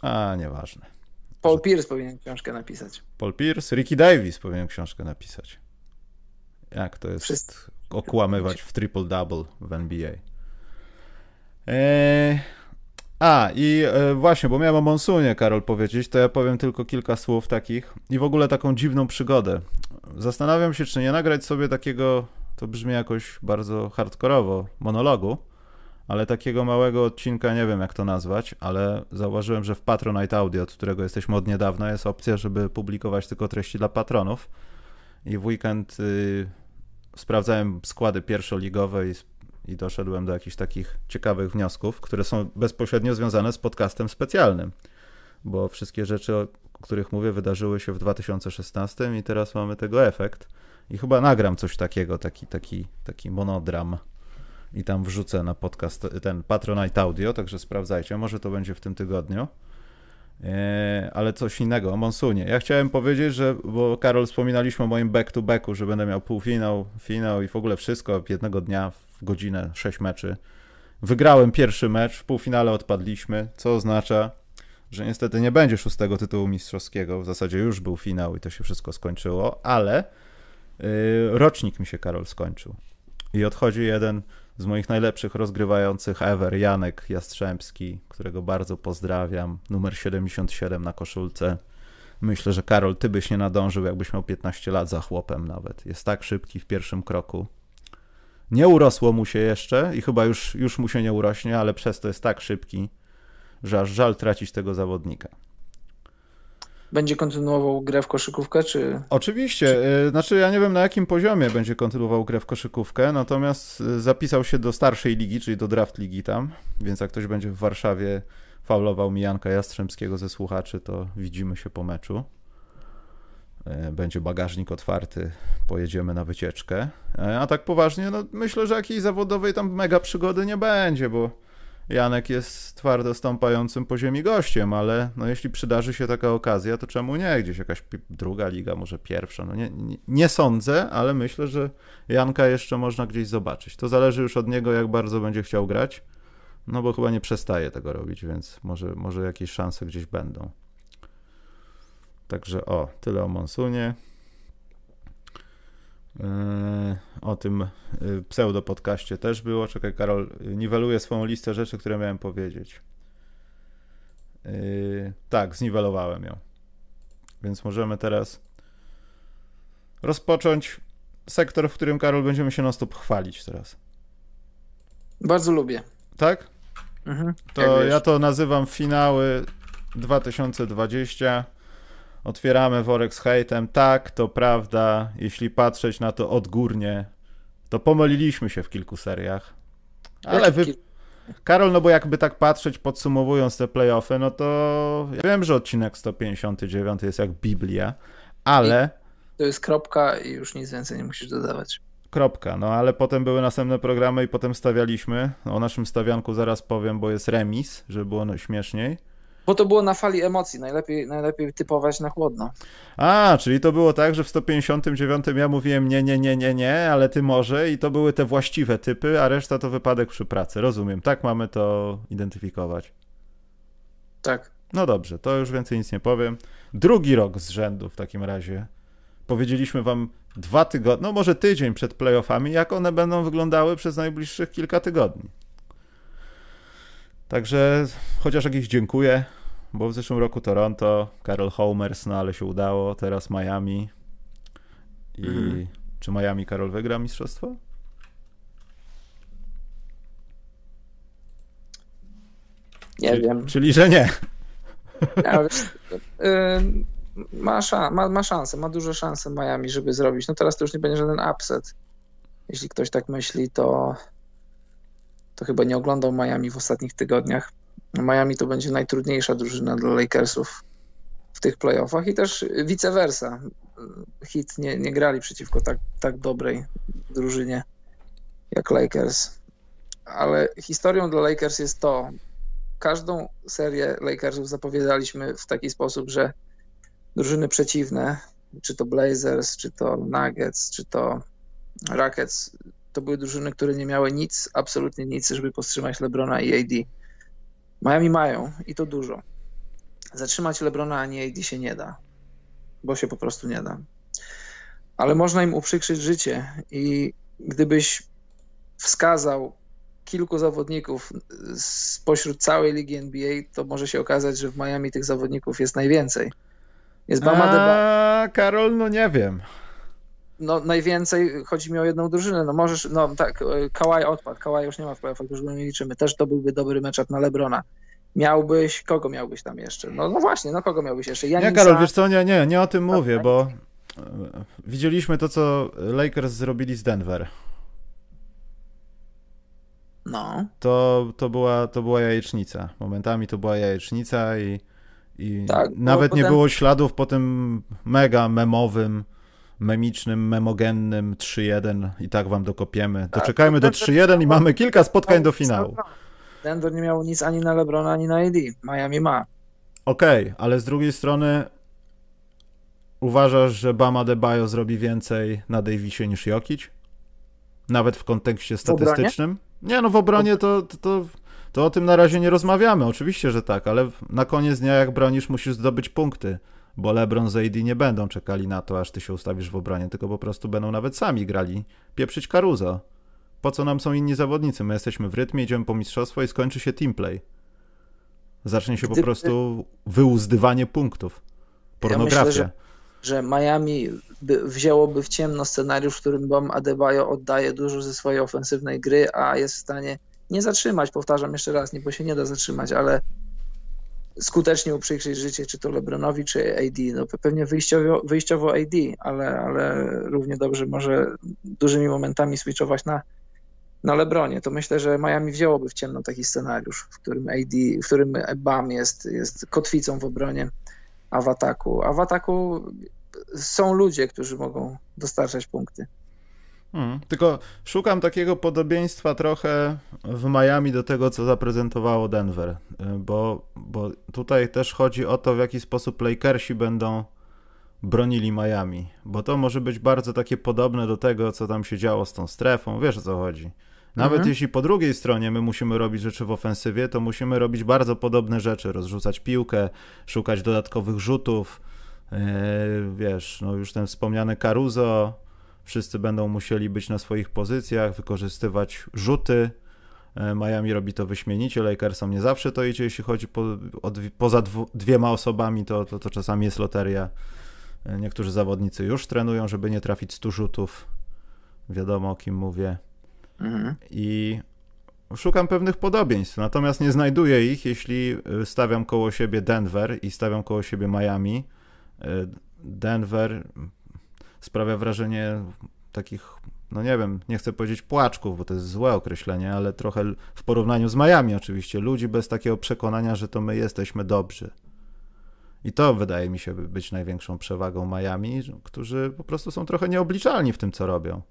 A, nieważne. Paul że... Pierce powinien książkę napisać. Paul Pierce, Ricky Davis powinien książkę napisać. Jak to jest Wszyscy. okłamywać w triple-double w NBA. Eee... A, i e, właśnie, bo miałem o Monsunie, Karol, powiedzieć, to ja powiem tylko kilka słów takich i w ogóle taką dziwną przygodę. Zastanawiam się, czy nie nagrać sobie takiego, to brzmi jakoś bardzo hardkorowo, monologu, ale takiego małego odcinka nie wiem jak to nazwać, ale zauważyłem, że w Patronite Audio, od którego jesteśmy od niedawna, jest opcja, żeby publikować tylko treści dla patronów. I w weekend y, sprawdzałem składy pierwszoligowe i, i doszedłem do jakichś takich ciekawych wniosków, które są bezpośrednio związane z podcastem specjalnym, bo wszystkie rzeczy, o których mówię, wydarzyły się w 2016 i teraz mamy tego efekt. I chyba nagram coś takiego, taki, taki, taki monodram i tam wrzucę na podcast ten Patronite Audio, także sprawdzajcie, może to będzie w tym tygodniu. E, ale coś innego, o Monsunie. Ja chciałem powiedzieć, że, bo Karol wspominaliśmy o moim back-to-backu, że będę miał półfinał, finał i w ogóle wszystko jednego dnia w godzinę, sześć meczy. Wygrałem pierwszy mecz, w półfinale odpadliśmy, co oznacza, że niestety nie będzie szóstego tytułu mistrzowskiego. W zasadzie już był finał i to się wszystko skończyło, ale yy, rocznik mi się, Karol, skończył. I odchodzi jeden z moich najlepszych rozgrywających ever, Janek Jastrzębski, którego bardzo pozdrawiam, numer 77 na koszulce. Myślę, że Karol, ty byś nie nadążył, jakbyś miał 15 lat za chłopem nawet. Jest tak szybki w pierwszym kroku. Nie urosło mu się jeszcze i chyba już, już mu się nie urośnie, ale przez to jest tak szybki, że aż żal tracić tego zawodnika. Będzie kontynuował grę w koszykówkę, czy... Oczywiście. Czy... Znaczy ja nie wiem na jakim poziomie będzie kontynuował grę w koszykówkę, natomiast y, zapisał się do starszej ligi, czyli do draft ligi tam, więc jak ktoś będzie w Warszawie faulował mi Janka Jastrzębskiego ze słuchaczy, to widzimy się po meczu. Y, będzie bagażnik otwarty, pojedziemy na wycieczkę. Y, a tak poważnie, no myślę, że jakiejś zawodowej tam mega przygody nie będzie, bo Janek jest twardo stąpającym po ziemi gościem, ale no jeśli przydarzy się taka okazja, to czemu nie? Gdzieś jakaś druga liga, może pierwsza. No nie, nie, nie, sądzę, ale myślę, że Janka jeszcze można gdzieś zobaczyć. To zależy już od niego, jak bardzo będzie chciał grać, no bo chyba nie przestaje tego robić, więc może, może jakieś szanse gdzieś będą. Także o, tyle o Monsunie. Yy, o tym yy, pseudo-podcaście też było. Czekaj, Karol, niweluję swoją listę rzeczy, które miałem powiedzieć. Yy, tak, zniwelowałem ją. Więc możemy teraz rozpocząć sektor, w którym Karol będziemy się non-stop chwalić teraz. Bardzo lubię. Tak? Mhm, to ja to nazywam finały 2020 otwieramy worek z hejtem. Tak, to prawda, jeśli patrzeć na to odgórnie, to pomyliliśmy się w kilku seriach. Ale wy... Karol, no bo jakby tak patrzeć, podsumowując te playoffy, no to ja wiem, że odcinek 159 jest jak Biblia, ale... I to jest kropka i już nic więcej nie musisz dodawać. Kropka, no ale potem były następne programy i potem stawialiśmy. O naszym stawianku zaraz powiem, bo jest remis, żeby było no śmieszniej. Bo to było na fali emocji, najlepiej, najlepiej typować na chłodno. A, czyli to było tak, że w 159 ja mówiłem nie, nie, nie, nie, nie, ale ty może i to były te właściwe typy, a reszta to wypadek przy pracy. Rozumiem, tak mamy to identyfikować. Tak. No dobrze, to już więcej nic nie powiem. Drugi rok z rzędu w takim razie. Powiedzieliśmy wam dwa tygodnie, no może tydzień przed playoffami, jak one będą wyglądały przez najbliższych kilka tygodni. Także chociaż jakiś dziękuję, bo w zeszłym roku Toronto, Karol Homers, no ale się udało, teraz Miami. I mhm. czy Miami Karol wygra mistrzostwo? Nie czyli, wiem. Czyli, że nie. Ja, yy, ma, szan, ma, ma szansę, ma duże szanse Miami, żeby zrobić. No teraz to już nie będzie żaden upset. Jeśli ktoś tak myśli, to, to chyba nie oglądał Miami w ostatnich tygodniach. Miami to będzie najtrudniejsza drużyna dla Lakersów w tych playoffach i też vice versa. Hit nie, nie grali przeciwko tak, tak dobrej drużynie jak Lakers. Ale historią dla Lakers jest to, każdą serię Lakersów zapowiadaliśmy w taki sposób, że drużyny przeciwne, czy to Blazers, czy to Nuggets, czy to Rockets, to były drużyny, które nie miały nic, absolutnie nic, żeby powstrzymać LeBrona i AD. Miami mają i to dużo. Zatrzymać LeBrona ani AD się nie da, bo się po prostu nie da. Ale można im uprzykrzyć życie i gdybyś wskazał kilku zawodników spośród całej ligi NBA, to może się okazać, że w Miami tych zawodników jest najwięcej. Jest Bama A, Karol, no nie wiem. No najwięcej, chodzi mi o jedną drużynę, no możesz, no tak, Kawaj odpadł, Kawaj już nie ma w playoffach, już go nie liczymy, też to byłby dobry matchup na Lebrona. Miałbyś, kogo miałbyś tam jeszcze? No, no właśnie, no kogo miałbyś jeszcze? Janisa... Nie, Karol, wiesz co, nie, nie, nie o tym mówię, bo e, widzieliśmy to, co Lakers zrobili z Denver. No. To, to, była, to była jajecznica. Momentami to była jajecznica i, i tak, nawet nie było śladów po tym mega memowym, memicznym, memogennym 3-1 i tak wam dokopiemy. Tak, Doczekajmy do 3-1 i mamy kilka spotkań do finału. Denver nie miało nic ani na LeBrona, ani na AD. Miami ma. Okej, okay, ale z drugiej strony uważasz, że Bama Debajo zrobi więcej na Davisie niż Jokic? Nawet w kontekście statystycznym? Nie, no w obronie to, to, to, to o tym na razie nie rozmawiamy. Oczywiście, że tak, ale na koniec dnia jak bronisz, musisz zdobyć punkty, bo LeBron z AD nie będą czekali na to, aż ty się ustawisz w obronie, tylko po prostu będą nawet sami grali. Pieprzyć Caruso. Po co nam są inni zawodnicy? My jesteśmy w rytmie, idziemy po mistrzostwo i skończy się teamplay. Zacznie się po prostu wyuzdywanie punktów. Pornografia. Ja myślę, że że Miami by, wzięłoby w ciemno scenariusz, w którym Bam Adebayo oddaje dużo ze swojej ofensywnej gry, a jest w stanie nie zatrzymać, powtarzam jeszcze raz, nie, bo się nie da zatrzymać, ale skutecznie uprzykrzyć życie, czy to LeBronowi, czy AD. No pewnie wyjściowo, wyjściowo AD, ale, ale równie dobrze może dużymi momentami switchować na, na LeBronie. To myślę, że Miami wzięłoby w ciemno taki scenariusz, w którym AD, w którym Bam jest, jest kotwicą w obronie a w ataku. A w ataku są ludzie, którzy mogą dostarczać punkty. Hmm, tylko szukam takiego podobieństwa trochę w Miami do tego, co zaprezentowało Denver, bo, bo tutaj też chodzi o to, w jaki sposób Lakersi będą bronili Miami, bo to może być bardzo takie podobne do tego, co tam się działo z tą strefą, wiesz o co chodzi. Nawet mhm. jeśli po drugiej stronie my musimy robić rzeczy w ofensywie, to musimy robić bardzo podobne rzeczy, rozrzucać piłkę, szukać dodatkowych rzutów. Yy, wiesz, no już ten wspomniany Caruso, wszyscy będą musieli być na swoich pozycjach, wykorzystywać rzuty. Yy, Miami robi to wyśmienicie, Lakersom nie zawsze to idzie, jeśli chodzi po, o, poza dwu, dwiema osobami, to, to, to czasami jest loteria. Yy, niektórzy zawodnicy już trenują, żeby nie trafić 100 rzutów. Wiadomo o kim mówię. Mhm. I szukam pewnych podobieństw, natomiast nie znajduję ich, jeśli y, stawiam koło siebie Denver i stawiam koło siebie Miami. Denver sprawia wrażenie takich, no nie wiem, nie chcę powiedzieć płaczków, bo to jest złe określenie, ale trochę w porównaniu z Miami oczywiście, ludzi bez takiego przekonania, że to my jesteśmy dobrzy. I to wydaje mi się być największą przewagą Miami, którzy po prostu są trochę nieobliczalni w tym, co robią.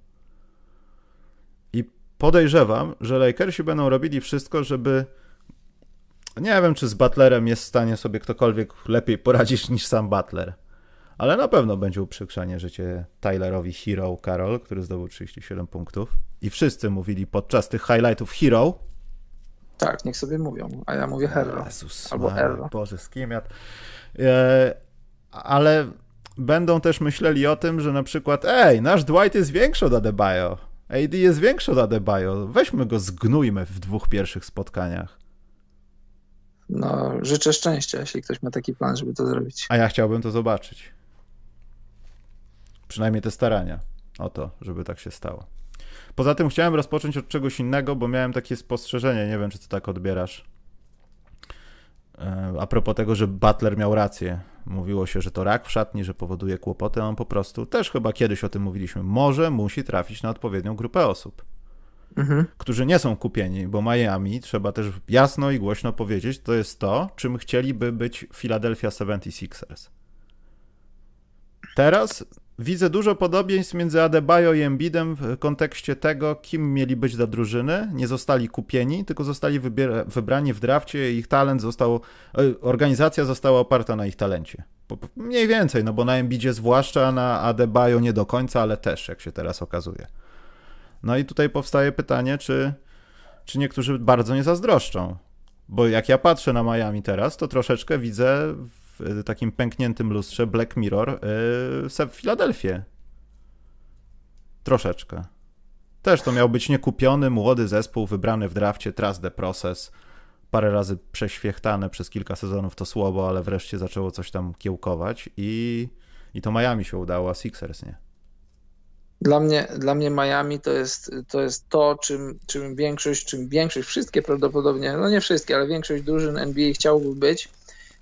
I podejrzewam, że Lakersi będą robili wszystko, żeby nie wiem, czy z Butlerem jest w stanie sobie ktokolwiek lepiej poradzić niż sam Butler. Ale na pewno będzie uprzykrzanie życie Tylerowi Hero Karol, który zdobył 37 punktów. I wszyscy mówili podczas tych highlightów Hero. Tak, niech sobie mówią, a ja mówię Hero. Jezus, albo Hero. Boże, z kim ja... E, ale będą też myśleli o tym, że na przykład ej, nasz Dwight jest większy od Adebayo. AD jest większy od Adebayo. Weźmy go, zgnujmy w dwóch pierwszych spotkaniach. No, życzę szczęścia, jeśli ktoś ma taki plan, żeby to zrobić. A ja chciałbym to zobaczyć. Przynajmniej te starania o to, żeby tak się stało. Poza tym chciałem rozpocząć od czegoś innego, bo miałem takie spostrzeżenie, nie wiem, czy ty tak odbierasz. E, a propos tego, że Butler miał rację. Mówiło się, że to rak w szatni, że powoduje kłopoty, a on po prostu, też chyba kiedyś o tym mówiliśmy, może musi trafić na odpowiednią grupę osób, mhm. którzy nie są kupieni, bo Miami, trzeba też jasno i głośno powiedzieć, to jest to, czym chcieliby być Philadelphia 76ers. Teraz Widzę dużo podobieństw między Adebayo i Embidem w kontekście tego, kim mieli być dla drużyny. Nie zostali kupieni, tylko zostali wybrani w drafcie ich talent został, e, organizacja została oparta na ich talencie. Mniej więcej, no bo na Embidzie zwłaszcza, na Adebayo nie do końca, ale też, jak się teraz okazuje. No i tutaj powstaje pytanie, czy, czy niektórzy bardzo nie zazdroszczą. Bo jak ja patrzę na Miami teraz, to troszeczkę widzę w takim pękniętym lustrze Black Mirror w Filadelfię. Troszeczkę. Też to miał być niekupiony, młody zespół, wybrany w drafcie, trust the process. Parę razy przeświechtane przez kilka sezonów to słowo, ale wreszcie zaczęło coś tam kiełkować i, i to Miami się udało, a Sixers nie. Dla mnie, dla mnie Miami to jest, to jest to, czym, czym większość, czym większość, wszystkie prawdopodobnie, no nie wszystkie, ale większość drużyn NBA chciałby być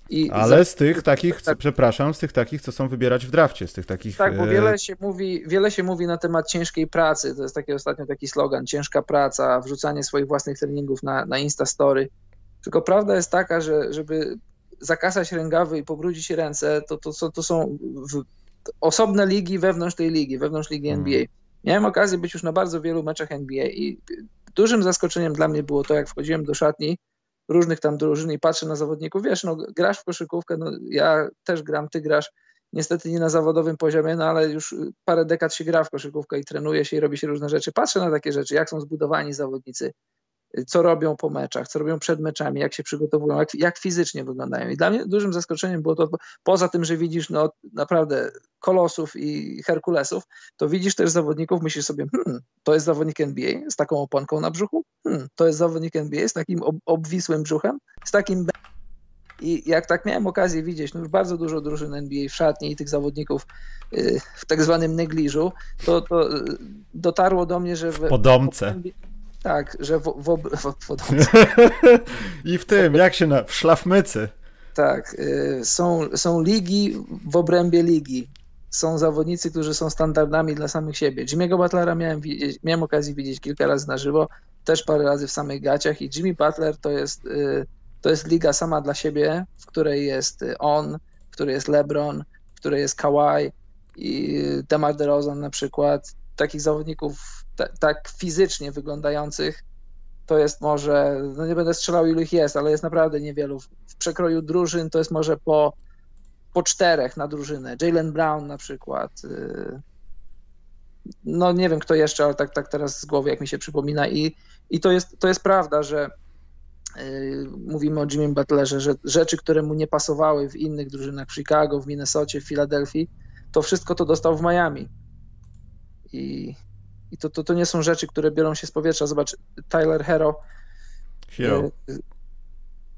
i Ale za... z tych takich, tak. przepraszam, z tych takich, co są wybierać w drafcie, z tych takich... Tak, bo e, wiele się, mówi, wiele się mówi na temat ciężkiej pracy, to jest taki ostatnio taki slogan, ciężka praca, wrzucanie swoich własnych treningów na, na Instastory. Tylko prawda jest taka, że żeby zakasać rękawy i pobrudzić ręce, to, to, to, to są osobne ligi wewnątrz tej ligi, wewnątrz ligi hmm. NBA. Miałem okazję być już na bardzo wielu meczach NBA i dużym zaskoczeniem dla mnie było to, jak wchodziłem do szatni, różnych tam drużyn i patrzę na zawodników, wiesz, no grasz w koszykówkę, no ja też gram, ty grasz, niestety nie na zawodowym poziomie, no ale już parę dekad się gra w koszykówkę i trenuje się i robi się różne rzeczy. Patrzę na takie rzeczy, jak są zbudowani zawodnicy, co robią po meczach, co robią przed meczami, jak się przygotowują, jak, jak fizycznie wyglądają. I dla mnie dużym zaskoczeniem było to, poza tym, że widzisz no, naprawdę kolosów i Herkulesów, to widzisz też zawodników, myślisz sobie, hmm, to jest zawodnik NBA z taką oponką na brzuchu, hmm, to jest zawodnik NBA z takim ob obwisłym brzuchem, z takim i jak tak miałem okazję widzieć, no już bardzo dużo drużyn NBA w szatni i tych zawodników y, w tak zwanym negliżu, to, to y, dotarło do mnie, że w, podomce. Tak, że w, w, w, w I w tym, jak się na. w szlafmycy. Tak, y, są, są ligi w obrębie ligi. Są zawodnicy, którzy są standardami dla samych siebie. Jimmy'ego Butlera miałem, widzieć, miałem okazję widzieć kilka razy na żywo, też parę razy w samych gaciach i Jimmy Butler to jest, y, to jest liga sama dla siebie, w której jest on, w której jest LeBron, w której jest Kawhi i DeMar DeRozan na przykład. Takich zawodników tak fizycznie wyglądających, to jest może, no nie będę strzelał ilu ich jest, ale jest naprawdę niewielu. W przekroju drużyn to jest może po, po czterech na drużynę. Jalen Brown na przykład. Y, no nie wiem kto jeszcze, ale tak, tak teraz z głowy jak mi się przypomina i, i to, jest, to jest prawda, że yy, mówimy o Jimmy Butlerze, że rzeczy, które mu nie pasowały w innych drużynach, w Chicago, w Minnesocie, w Filadelfii, to wszystko to dostał w Miami. I, i to, to, to nie są rzeczy, które biorą się z powietrza. Zobacz, Tyler Hero. Hero. E,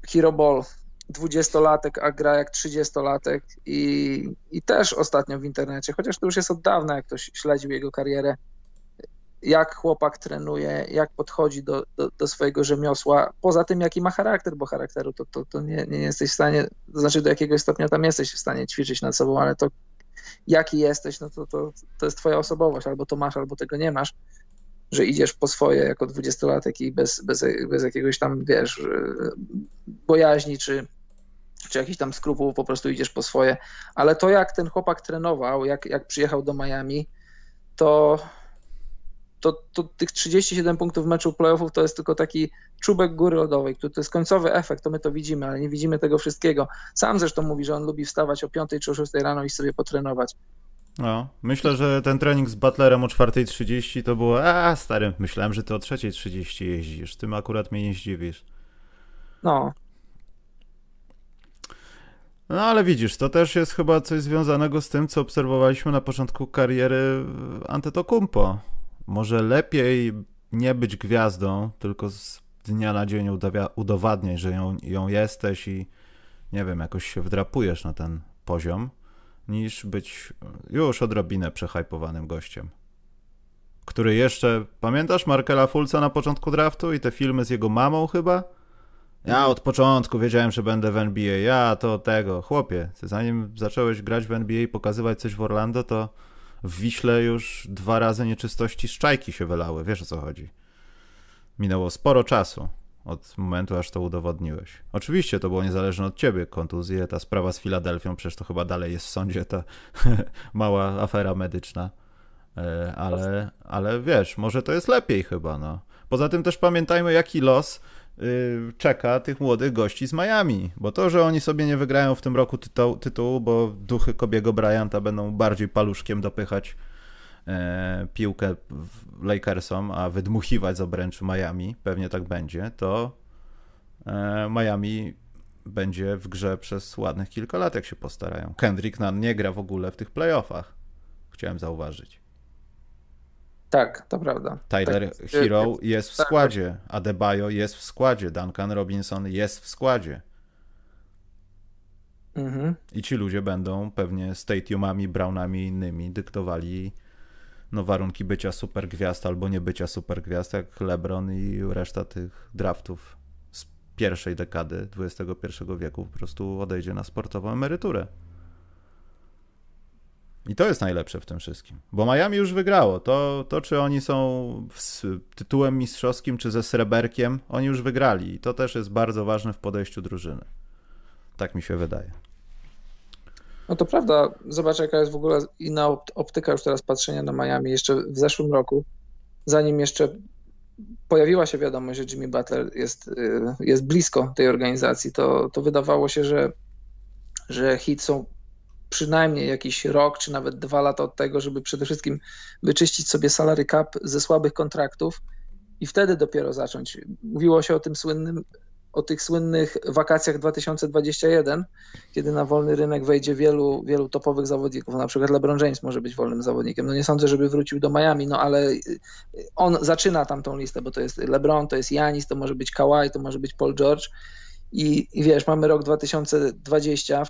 Hero Ball. Dwudziestolatek, a gra jak trzydziestolatek i, i też ostatnio w internecie, chociaż to już jest od dawna, jak ktoś śledził jego karierę, jak chłopak trenuje, jak podchodzi do, do, do, swojego rzemiosła, poza tym jaki ma charakter, bo charakteru to, to, to nie, nie jesteś w stanie, to znaczy do jakiegoś stopnia tam jesteś w stanie ćwiczyć nad sobą, ale to jaki jesteś, no to, to, to jest twoja osobowość, albo to masz, albo tego nie masz, że idziesz po swoje jako dwudziestolatek i bez, bez, bez jakiegoś tam, wiesz, bojaźni, czy, czy jakichś tam skrupułów, po prostu idziesz po swoje. Ale to, jak ten chłopak trenował, jak, jak przyjechał do Miami, to to, to tych 37 punktów w meczu playoffów to jest tylko taki czubek góry lodowej, to, to jest końcowy efekt, to my to widzimy, ale nie widzimy tego wszystkiego. Sam zresztą mówi, że on lubi wstawać o 5 czy o 6 rano i sobie potrenować. No, myślę, że ten trening z Butlerem o 4.30 to było, a stary, myślałem, że ty o 3.30 jeździsz, tym akurat mnie nie zdziwisz. No. No ale widzisz, to też jest chyba coś związanego z tym, co obserwowaliśmy na początku kariery Antetokumpo. Może lepiej nie być gwiazdą, tylko z dnia na dzień udowadniać, że ją, ją jesteś i nie wiem, jakoś się wdrapujesz na ten poziom, niż być już odrobinę przehypowanym gościem. Który jeszcze, pamiętasz Markela Fulca na początku draftu i te filmy z jego mamą chyba? Ja od początku wiedziałem, że będę w NBA. Ja to tego. Chłopie, zanim zacząłeś grać w NBA i pokazywać coś w Orlando, to w Wiśle już dwa razy nieczystości z czajki się wylały. Wiesz o co chodzi. Minęło sporo czasu od momentu, aż to udowodniłeś. Oczywiście to było niezależne od ciebie, kontuzje, ta sprawa z Filadelfią, przecież to chyba dalej jest w sądzie, ta mała afera medyczna. E, ale, ale wiesz, może to jest lepiej chyba, no. Poza tym też pamiętajmy, jaki los czeka tych młodych gości z Miami. Bo to, że oni sobie nie wygrają w tym roku tytułu bo duchy Kobiego Bryanta będą bardziej paluszkiem dopychać e, piłkę Lakersom, a wydmuchiwać z obręczy Miami, pewnie tak będzie, to e, Miami będzie w grze przez ładnych kilka lat, jak się postarają. Kendrick Nunn nie gra w ogóle w tych playoffach. Chciałem zauważyć. Tak, to prawda. Tyler tak, Hero jest w tak. składzie, Adebayo jest w składzie, Duncan Robinson jest w składzie. Mhm. I ci ludzie będą pewnie stadiumami, Brownami i innymi dyktowali no, warunki bycia supergwiazd albo nie bycia supergwiazd, jak LeBron i reszta tych draftów z pierwszej dekady XXI wieku po prostu odejdzie na sportową emeryturę. I to jest najlepsze w tym wszystkim. Bo Miami już wygrało. To, to czy oni są z tytułem mistrzowskim, czy ze sreberkiem, oni już wygrali. I to też jest bardzo ważne w podejściu drużyny. Tak mi się wydaje. No to prawda. Zobacz, jaka jest w ogóle inna optyka już teraz patrzenia na Miami. Jeszcze w zeszłym roku, zanim jeszcze pojawiła się wiadomość, że Jimmy Butler jest, y, jest blisko tej organizacji, to, to wydawało się, że, że hit są przynajmniej jakiś rok, czy nawet dwa lata od tego, żeby przede wszystkim wyczyścić sobie salary cap ze słabych kontraktów i wtedy dopiero zacząć. Mówiło się o tym słynnym, o tych słynnych wakacjach 2021, kiedy na wolny rynek wejdzie wielu, wielu topowych zawodników. Na przykład LeBron James może być wolnym zawodnikiem. No nie sądzę, żeby wrócił do Miami, no ale on zaczyna tam tą listę, bo to jest LeBron, to jest Janis, to może być Kawhi, to może być Paul George. I, I wiesz, mamy rok 2020,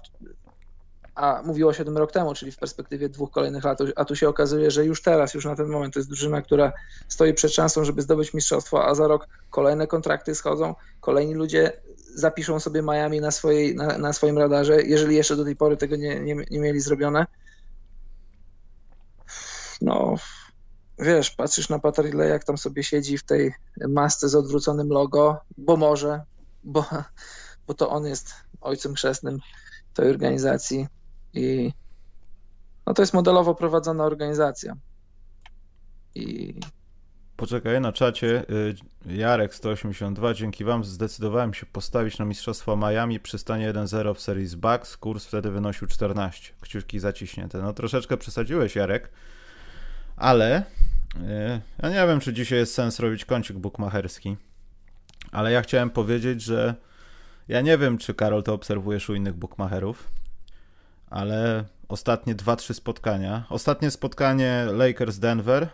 a mówiło się o tym rok temu, czyli w perspektywie dwóch kolejnych lat, a tu się okazuje, że już teraz, już na ten moment to jest drużyna, która stoi przed szansą, żeby zdobyć mistrzostwo, a za rok kolejne kontrakty schodzą, kolejni ludzie zapiszą sobie Miami na, swojej, na, na swoim radarze, jeżeli jeszcze do tej pory tego nie, nie, nie mieli zrobione. No, wiesz, patrzysz na Patarile, jak tam sobie siedzi w tej masce z odwróconym logo, bo może, bo, bo to on jest ojcem chrzestnym tej organizacji. I no to jest modelowo prowadzona organizacja. I Poczekaj, na czacie y, Jarek 182, dzięki wam zdecydowałem się postawić na Mistrzostwo Miami przy stanie 1-0 w serii z Bucks, kurs wtedy wynosił 14, kciuki zaciśnięte. No troszeczkę przesadziłeś Jarek, ale y, ja nie wiem, czy dzisiaj jest sens robić kącik bukmacherski, ale ja chciałem powiedzieć, że ja nie wiem, czy Karol to obserwujesz u innych bookmacherów, ale ostatnie 2-3 spotkania. Ostatnie spotkanie Lakers-Denver,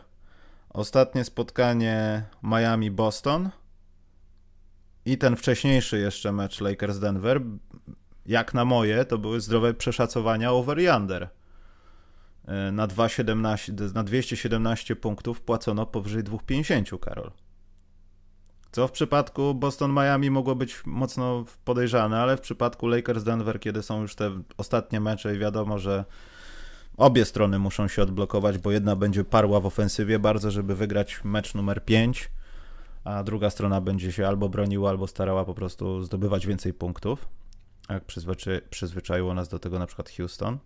ostatnie spotkanie Miami-Boston i ten wcześniejszy jeszcze mecz Lakers-Denver, jak na moje, to były zdrowe przeszacowania over-under. E, na, 2,17, na 217 punktów płacono powyżej 2,50, Karol. Co w przypadku Boston-Miami mogło być mocno podejrzane, ale w przypadku Lakers-Denver, kiedy są już te ostatnie mecze i wiadomo, że obie strony muszą się odblokować, bo jedna będzie parła w ofensywie bardzo, żeby wygrać mecz numer 5, a druga strona będzie się albo broniła, albo starała po prostu zdobywać więcej punktów, jak przyzwyczai przyzwyczaiło nas do tego na przykład Houston,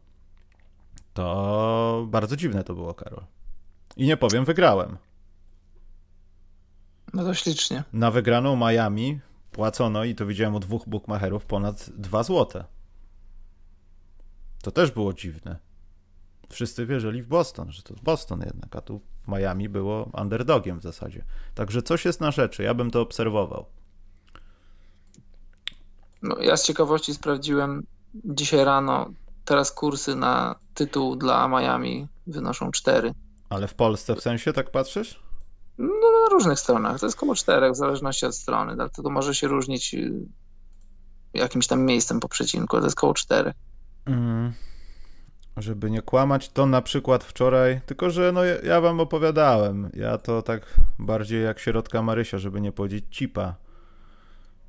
to bardzo dziwne to było, Karol. I nie powiem, wygrałem. No to ślicznie. Na wygraną Miami płacono, i to widziałem u dwóch bookmacherów, ponad 2 złote. To też było dziwne. Wszyscy wierzyli w Boston, że to Boston jednak, a tu w Miami było underdogiem w zasadzie. Także coś jest na rzeczy, ja bym to obserwował. No, ja z ciekawości sprawdziłem dzisiaj rano, teraz kursy na tytuł dla Miami wynoszą 4. Ale w Polsce w sensie tak patrzysz? No, na różnych stronach. To jest około 4 w zależności od strony. Dlatego to może się różnić y, jakimś tam miejscem po przecinku, to jest około 4. Mm. Żeby nie kłamać, to na przykład wczoraj, tylko że no ja wam opowiadałem, ja to tak bardziej jak środka Marysia, żeby nie powiedzieć cipa.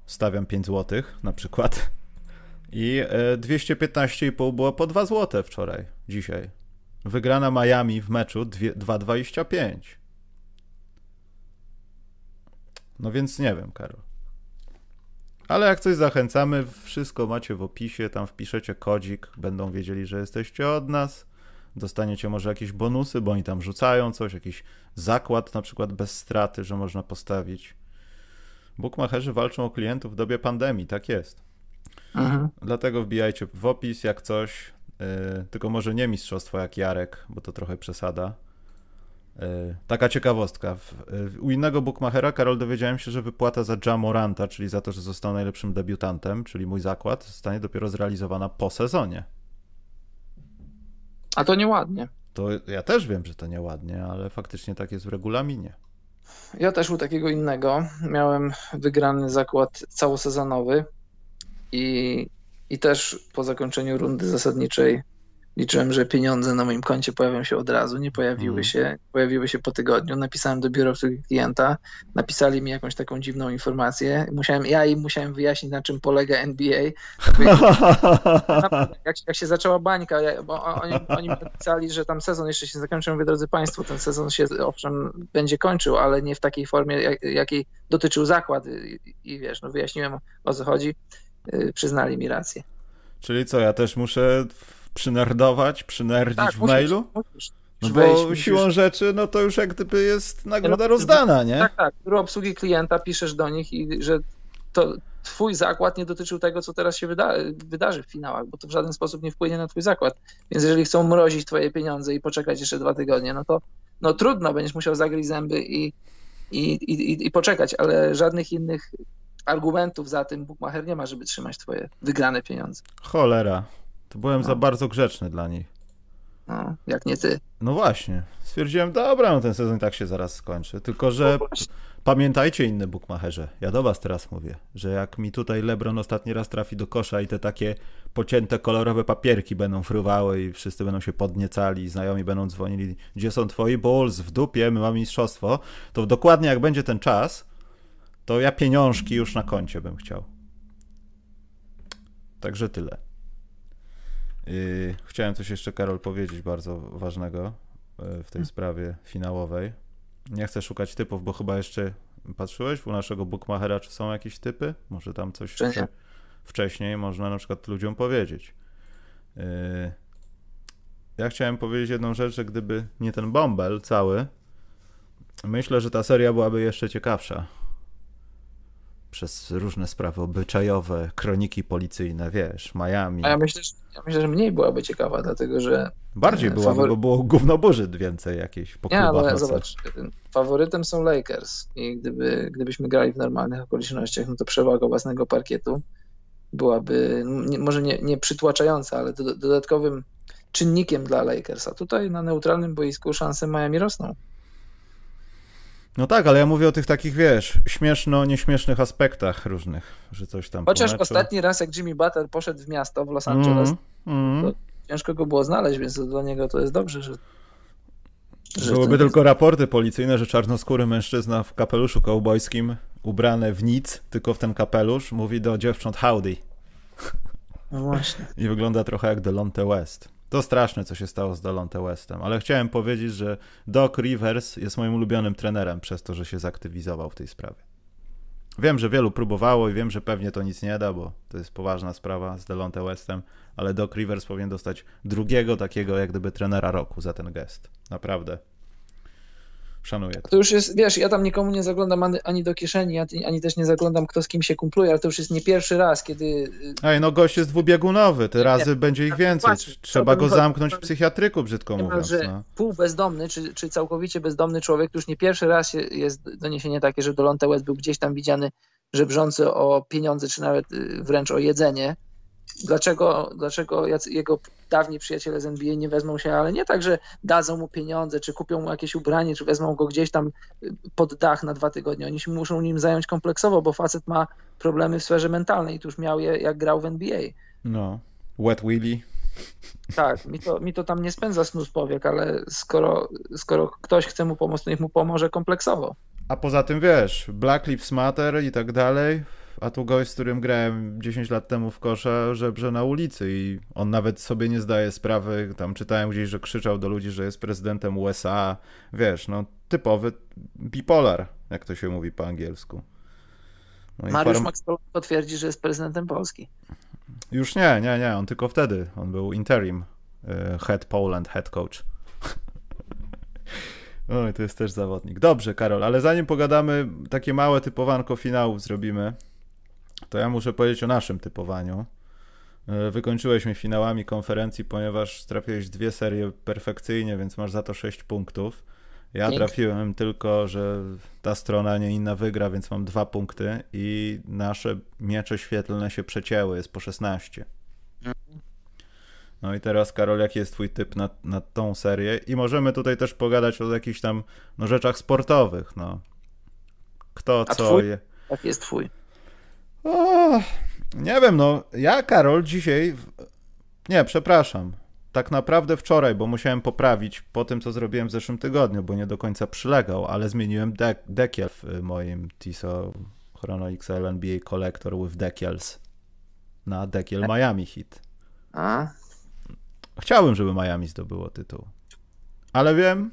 Stawiam 5 zł na przykład. I 215,5 było po 2 zł wczoraj, dzisiaj. Wygrana Miami w meczu 2,25. No więc nie wiem, Karol. Ale jak coś zachęcamy, wszystko macie w opisie, tam wpiszecie kodzik, będą wiedzieli, że jesteście od nas. Dostaniecie może jakieś bonusy, bo oni tam rzucają coś, jakiś zakład na przykład bez straty, że można postawić. Bookmacherzy walczą o klientów w dobie pandemii, tak jest. Mhm. Dlatego wbijajcie w opis jak coś, yy, tylko może nie mistrzostwo jak Jarek, bo to trochę przesada taka ciekawostka. U innego bookmachera, Karol, dowiedziałem się, że wypłata za Jamoranta, czyli za to, że został najlepszym debiutantem, czyli mój zakład, zostanie dopiero zrealizowana po sezonie. A to nieładnie. To ja też wiem, że to nieładnie, ale faktycznie tak jest w regulaminie. Ja też u takiego innego miałem wygrany zakład całosezonowy i, i też po zakończeniu rundy zasadniczej Liczyłem, że pieniądze na moim koncie pojawią się od razu, nie pojawiły mm. się, pojawiły się po tygodniu. Napisałem do biura obsługi klienta, napisali mi jakąś taką dziwną informację. Musiałem, ja im musiałem wyjaśnić, na czym polega NBA. jak, jak się zaczęła bańka, bo oni, oni napisali, że tam sezon jeszcze się zakończył. Mówię, drodzy Państwo, ten sezon się owszem będzie kończył, ale nie w takiej formie, jak, jakiej dotyczył zakład. I, I, wiesz, no wyjaśniłem o co chodzi. Y, przyznali mi rację. Czyli co, ja też muszę przynerdować, przynerdzić tak, w musisz, mailu? Musisz. No bo wejść, siłą musisz... rzeczy, no to już jak gdyby jest nagroda no, rozdana, nie? Tak, tak. Do obsługi klienta piszesz do nich i że to twój zakład nie dotyczył tego, co teraz się wyda wydarzy w finałach, bo to w żaden sposób nie wpłynie na twój zakład. Więc jeżeli chcą mrozić twoje pieniądze i poczekać jeszcze dwa tygodnie, no to no trudno, będziesz musiał zagryźć zęby i, i, i, i poczekać, ale żadnych innych argumentów za tym Bukmacher nie ma, żeby trzymać twoje wygrane pieniądze. Cholera. To byłem no. za bardzo grzeczny dla nich. No, jak nie ty. No właśnie. Stwierdziłem, dobra, no ten sezon tak się zaraz skończy. Tylko, że no pamiętajcie inne bukmacherze. Ja do was teraz mówię, że jak mi tutaj Lebron ostatni raz trafi do kosza i te takie pocięte kolorowe papierki będą fruwały i wszyscy będą się podniecali i znajomi będą dzwonili, gdzie są twoi Bulls, w dupie, my mamy mistrzostwo, to dokładnie jak będzie ten czas, to ja pieniążki już na koncie bym chciał. Także tyle. Chciałem coś jeszcze, Karol, powiedzieć bardzo ważnego e, w tej hmm. sprawie finałowej. Nie chcę szukać typów, bo chyba jeszcze patrzyłeś u naszego bookmachera, czy są jakieś typy? Może tam coś wcześniej, wcześniej można na przykład ludziom powiedzieć. E, ja chciałem powiedzieć jedną rzecz, że gdyby nie ten bąbel cały, myślę, że ta seria byłaby jeszcze ciekawsza przez różne sprawy obyczajowe, kroniki policyjne, wiesz, Miami. A ja myślę, że, ja myślę, że mniej byłaby ciekawa, dlatego że... Bardziej e, byłaby, fawory... bo było gówno więcej jakieś po Nie, ale zobacz, faworytem są Lakers i gdyby, gdybyśmy grali w normalnych okolicznościach, no to przewaga własnego parkietu byłaby nie, może nie, nie przytłaczająca, ale do, dodatkowym czynnikiem dla Lakersa. Tutaj na neutralnym boisku szanse Miami rosną. No tak, ale ja mówię o tych takich, wiesz, śmieszno-nieśmiesznych aspektach różnych, że coś tam Chociaż ostatni raz, jak Jimmy Butler poszedł w miasto, w Los Angeles, mm, mm. ciężko go było znaleźć, więc dla niego to jest dobrze, że... że Byłyby tylko jest... raporty policyjne, że czarnoskóry mężczyzna w kapeluszu kołbojskim, ubrany w nic, tylko w ten kapelusz, mówi do dziewcząt howdy. No właśnie. I wygląda trochę jak Delonte West. To straszne, co się stało z Delonte Westem, ale chciałem powiedzieć, że Doc Rivers jest moim ulubionym trenerem przez to, że się zaktywizował w tej sprawie. Wiem, że wielu próbowało i wiem, że pewnie to nic nie da, bo to jest poważna sprawa z Delonte Westem, ale Doc Rivers powinien dostać drugiego takiego jak gdyby trenera roku za ten gest. Naprawdę. Szanuję to. To już jest, wiesz, ja tam nikomu nie zaglądam ani, ani do kieszeni, ani, ani też nie zaglądam, kto z kim się kumpluje, ale to już jest nie pierwszy raz, kiedy y, Ej, no gość jest dwubiegunowy, te Nie, razy będzie ich więcej. właśnie, Trzeba go zamknąć w psychiatryku, brzydko mówiąc. niemalże No. półbezdomny, czy, czy całkowicie bezdomny człowiek, to już nie pierwszy raz jest doniesienie takie, że Dolonte West był gdzieś tam widziany żebrzący o pieniądze, czy nawet y, wręcz o jedzenie. Dlaczego, dlaczego jego dawni przyjaciele z NBA nie wezmą się, ale nie tak, że dadzą mu pieniądze, czy kupią mu jakieś ubranie, czy wezmą go gdzieś tam y, pod dach na dwa tygodnie. Oni się muszą nim zająć kompleksowo, bo facet ma problemy w sferze mentalnej i tu już miał je, jak grał w NBA. no. Wet Willy. Tak, mi to, mi to tam nie spędza snu z powiek, ale skoro, skoro ktoś chce mu pomóc, to niech mu pomoże kompleksowo. A poza tym wiesz, Black Lives Matter i tak dalej, a tu gość, z którym grałem 10 lat temu w kosza, żebrze na ulicy i on nawet sobie nie zdaje sprawy, tam czytałem gdzieś, że krzyczał do ludzi, że jest prezydentem USA, wiesz, no typowy bipolar, jak to się mówi po angielsku. No Mariusz farm- Maxwell twierdzi, że jest prezydentem Polski. Już nie, nie, nie, on tylko wtedy, on był interim, e, head Poland, head coach. Oj, to jest też zawodnik. Dobrze, Karol, ale zanim pogadamy, takie małe typowanko finałów zrobimy, to ja muszę powiedzieć o naszym typowaniu. E, Wykończyłeś mnie finałami konferencji, ponieważ trafiłeś dwie serie perfekcyjnie, więc masz za to 6 punktów. Ja trafiłem tylko, że ta strona, nie inna wygra, więc mam dwa punkty i nasze miecze świetlne się przecięły, jest po 16. No i teraz, Karol, jaki jest twój typ na, na tą serię? I możemy tutaj też pogadać o jakichś tam no, rzeczach sportowych, no. Kto, A co... twój? Je... Tak jest twój. O, nie wiem, no. Ja, Karol, dzisiaj... Nie, przepraszam. Tak naprawdę wczoraj, bo musiałem poprawić po tym, co zrobiłem w zeszłym tygodniu, bo nie do końca przylegał, ale zmieniłem dek dekiel w moim TISO Chrono XL NBA Collector with Decals na dekiel Miami Heat. A? Chciałbym, żeby Miami zdobyło tytuł. Ale wiem,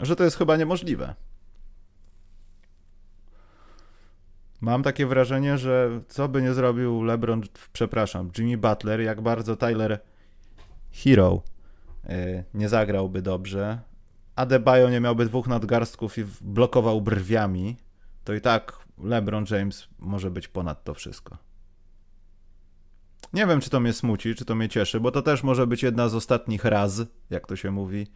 że to jest chyba niemożliwe. Mam takie wrażenie, że co by nie zrobił LeBron, przepraszam, Jimmy Butler, jak bardzo Tyler Hero y, nie zagrałby dobrze, Adebayo nie miałby dwóch nadgarstków i blokował brwiami, to i tak LeBron James może być ponad to wszystko. Nie wiem, czy to mnie smuci, czy to mnie cieszy, bo to też może być jedna z ostatnich raz, jak to się mówi,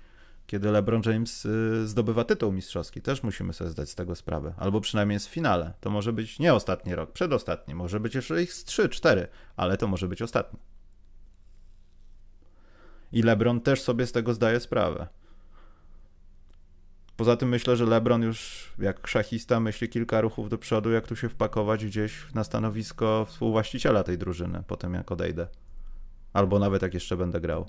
kiedy LeBron James y, zdobywa tytuł mistrzowski. Też musimy sobie zdać z tego sprawę. Albo przynajmniej jest w finale. To może być nie ostatni rok, przedostatni. Może być jeszcze ich z 3, 4, ale to może być ostatni. I LeBron też sobie z tego zdaje sprawę. Poza tym myślę, że LeBron już jak szachista myśli kilka ruchów do przodu, jak tu się wpakować gdzieś na stanowisko współwłaściciela tej drużyny, potem jak odejdę. Albo nawet jak jeszcze będę grał.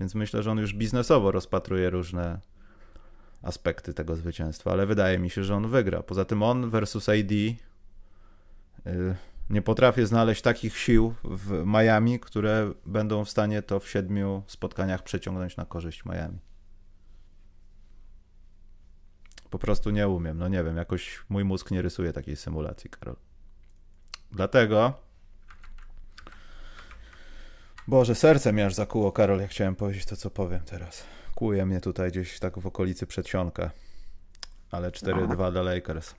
Więc myślę, że on już biznesowo rozpatruje różne aspekty tego zwycięstwa, ale wydaje mi się, że on wygra. Poza tym on versus AD y, nie potrafię znaleźć takich sił w Miami, które będą w stanie to w siedmiu spotkaniach przeciągnąć na korzyść Miami. Po prostu nie umiem. No nie wiem, jakoś mój mózg nie rysuje takiej symulacji, Karol. Dlatego. Boże, serce mnie aż zakuło, Karol, jak chciałem powiedzieć to, co powiem teraz. Kłuje mnie tutaj gdzieś tak w okolicy przedsionka. Ale 4-2 dla Lakers.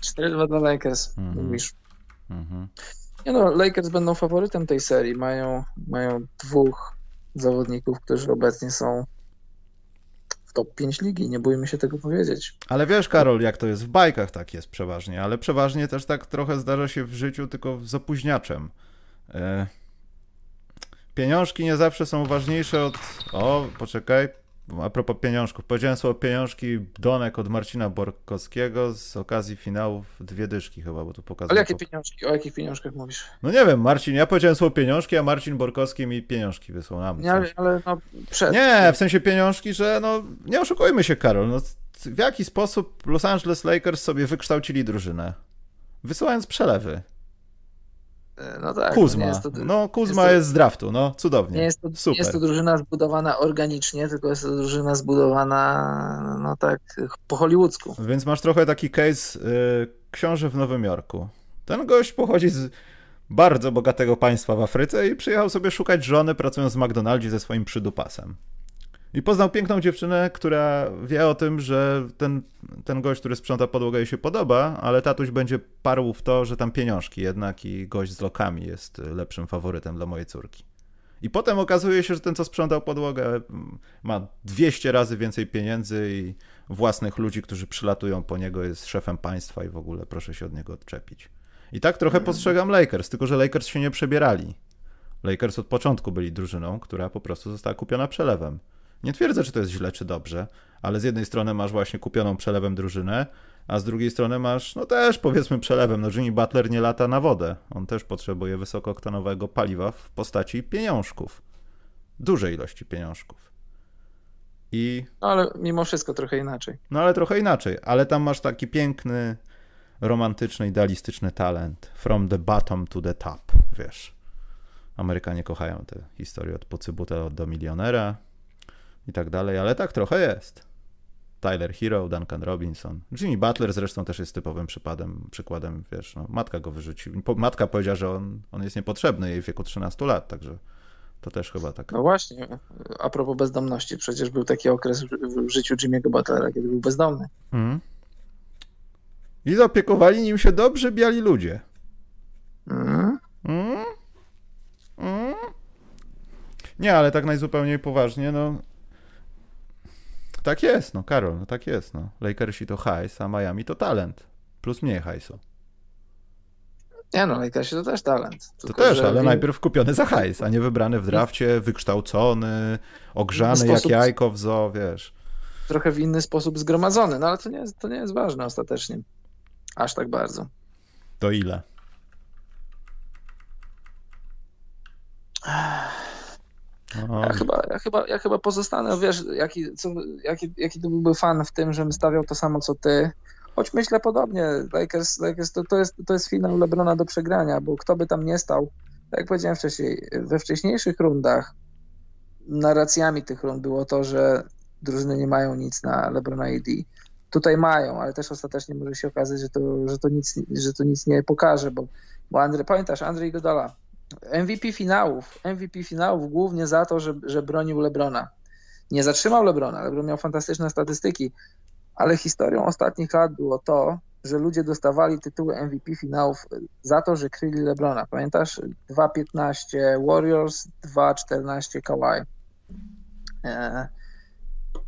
4-2 dla Lakers, Mhm. mówisz. Mhm. Nie no, Lakers będą faworytem tej serii. Mają, mają dwóch zawodników, którzy obecnie są w top 5 ligi. Nie bójmy się tego powiedzieć. Ale wiesz, Karol, jak to jest w bajkach, tak jest przeważnie, ale przeważnie też tak trochę zdarza się w życiu, tylko z opóźniaczem. E... Pieniążki nie zawsze są ważniejsze od. O, poczekaj. A propos pieniążków. Powiedziałem słowo pieniążki Donek od Marcina Borkowskiego z okazji finałów dwie dyszki chyba, bo tu pokazuję. Ale jakie pieniążki? O jakich pieniążkach mówisz? No nie wiem, Marcin, ja powiedziałem słowo pieniążki, a Marcin Borkowski mi pieniążki wysłał na mnie. Nie, ale, ale no przed. Nie, w sensie pieniążki, że no nie oszukujmy się, Karol. No, w jaki sposób Los Angeles Lakers sobie wykształcili drużynę? Wysyłając przelewy. No tak. Kuzma. To, No, Kuzma jest to- jest z draftu, no cudownie. nie jest to, Super. nie jest to drużyna zbudowana organicznie, tylko jest to drużyna zbudowana no tak po hollywoodzku. Więc masz trochę taki case y, książę w Nowym Jorku. Ten gość pochodzi z bardzo bogatego państwa w Afryce i przyjechał sobie szukać żony, pracując w McDonaldzie ze swoim przydupasem. I poznał piękną dziewczynę, która wie o tym, że ten, ten gość, który sprząta podłogę jej się podoba, ale tatuś będzie parł w to, że tam pieniążki jednak i gość z lokami jest lepszym faworytem dla mojej córki. I potem okazuje się, że ten, co sprzątał podłogę, ma 200 razy więcej pieniędzy i własnych ludzi, którzy przylatują po niego, jest szefem państwa i w ogóle proszę się od niego odczepić. I tak trochę postrzegam Lakers, tylko że Lakers się nie przebierali. Lakers od początku byli drużyną, która po prostu została kupiona przelewem. Nie twierdzę, czy to jest źle, czy dobrze, ale z jednej strony masz właśnie kupioną przelewem drużynę, a z drugiej strony masz, no też powiedzmy przelewem, no Jimmy Butler nie lata na wodę. On też potrzebuje wysokooktanowego paliwa w postaci pieniążków. Dużej ilości pieniążków. I... No ale mimo wszystko trochę inaczej. No ale trochę inaczej, ale tam masz taki piękny, romantyczny, idealistyczny talent. From the bottom to the top, wiesz. Amerykanie kochają te historie od pocybuta do milionera i tak dalej, ale tak trochę jest. Tyler Hero, Duncan Robinson. Jimmy Butler zresztą też jest typowym przypadem, przykładem, wiesz, no, matka go wyrzuciła. Matka powiedziała, że on, on jest niepotrzebny jej w wieku 13 lat, także to też chyba tak. No właśnie, a propos bezdomności, przecież był taki okres w życiu Jimmy'ego Butlera, kiedy był bezdomny. Mm. I zaopiekowali nim się dobrzy biali ludzie. Mm. Mm. Nie, ale tak najzupełniej poważnie, no tak jest, no Karol, no tak jest, no. Lakersi to hajs, a Miami to talent. Plus mniej hajsu. Nie no, Lakersi to też talent. to też, ale najpierw kupiony za hajs, a nie wybrany w drafcie, wykształcony, ogrzany sposób... jak jajko w zoo, wiesz. Trochę w inny sposób zgromadzony, no ale to nie, jest, to nie jest ważne ostatecznie. Aż tak bardzo. To ile? Ja chyba, ja, chyba, ja chyba pozostanę, wiesz, jaki, co, jaki, jaki to byłby fan w tym, żebym stawiał to samo co ty. Choć myślę podobnie, Lakers, Lakers to, to, jest, to jest finał Lebrona do przegrania, bo kto by tam nie stał, tak jak powiedziałem wcześniej, we wcześniejszych rundach narracjami tych rund było to, że drużyny nie mają nic na Lebrona i D. Tutaj mają, ale też ostatecznie może się okazać, że to, że to, nic, że to nic nie pokaże, bo, bo Andrzej, pamiętasz, Andrzej Godola MVP finałów, MVP finałów głównie za to, że, że bronił Lebrona. Nie zatrzymał Lebrona, Lebron miał fantastyczne statystyki, ale historią ostatnich lat było to, że ludzie dostawali tytuły MVP finałów za to, że kryli Lebrona. Pamiętasz? 2.15 Warriors, 2.14 Kawhi. E,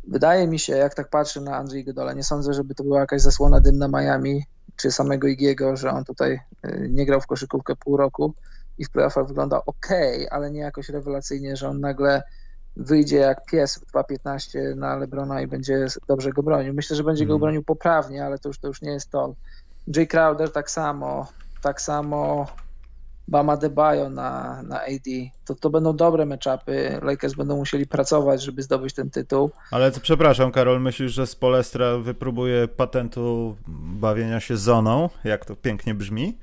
wydaje mi się, jak tak patrzę na Andrzej Godola, nie sądzę, żeby to była jakaś zasłona dymna Miami, czy samego Igiego, że on tutaj e, nie grał w koszykówkę pół roku i w playoffach wygląda ok, ale nie jakoś rewelacyjnie, że on nagle wyjdzie jak pies w 2.15 na Lebrona i będzie dobrze go bronił. Myślę, że będzie go mhm. bronił poprawnie, ale to już, to już nie jest to. Jay Crowder tak samo, tak samo Bama Debajo na, na AD. To, to będą dobre meczapy. Lakers będą musieli pracować, żeby zdobyć ten tytuł. Ale to, przepraszam, Karol, myślisz, że Spolestra wypróbuje patentu bawienia się zoną? Jak to pięknie brzmi?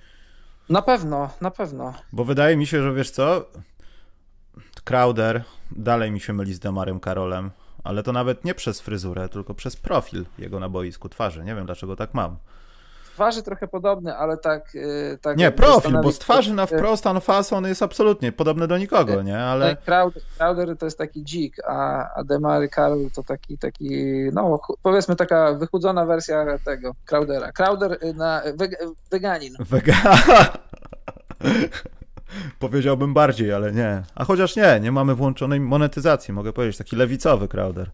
Na pewno, na pewno. Bo wydaje mi się, że wiesz co, Crowder dalej mi się myli z Demarem Karolem, ale to nawet nie przez fryzurę, tylko przez profil jego na boisku twarzy. Nie wiem, dlaczego tak mam. Twarzy trochę podobny, ale tak... Y, tak nie, profil, bo z twarzy na wprost on fason jest absolutnie podobny do nikogo, nie? Ale... Crowder, Crowder to jest taki dzik, a, a Demary Karol to taki, taki, no powiedzmy taka wychudzona wersja tego, Crowdera. Crowder y, na weg, weganin. Wega... Powiedziałbym bardziej, ale nie. A chociaż nie, nie mamy włączonej monetyzacji, mogę powiedzieć, taki lewicowy Crowder.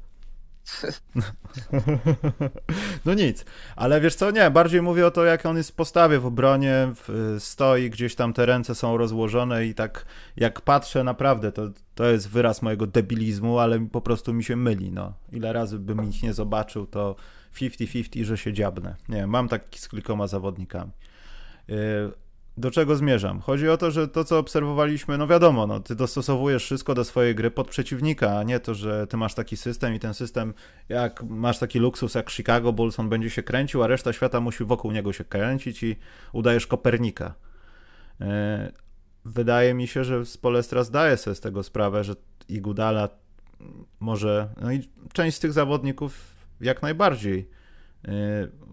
No nic, ale wiesz co, nie, bardziej mówię o to, jak on jest w postawie w obronie, w, stoi, gdzieś tam te ręce są rozłożone i tak jak patrzę, naprawdę, to, to jest wyraz mojego debilizmu, ale po prostu mi się myli, no. Ile razy bym ich nie zobaczył, to 50-50, że się dziabnę. Nie, mam taki z kilkoma zawodnikami. Do czego zmierzam? Chodzi o to, że to, co obserwowaliśmy, no wiadomo, no, ty dostosowujesz wszystko do swojej gry pod przeciwnika, a nie to, że ty masz taki system i ten system, jak masz taki luksus jak Chicago Bulls, on będzie się kręcił, a reszta świata musi wokół niego się kręcić i udajesz Kopernika. E, wydaje mi się, że Spolestra zdaje sobie z tego sprawę, że Igudala może, no i część z tych zawodników jak najbardziej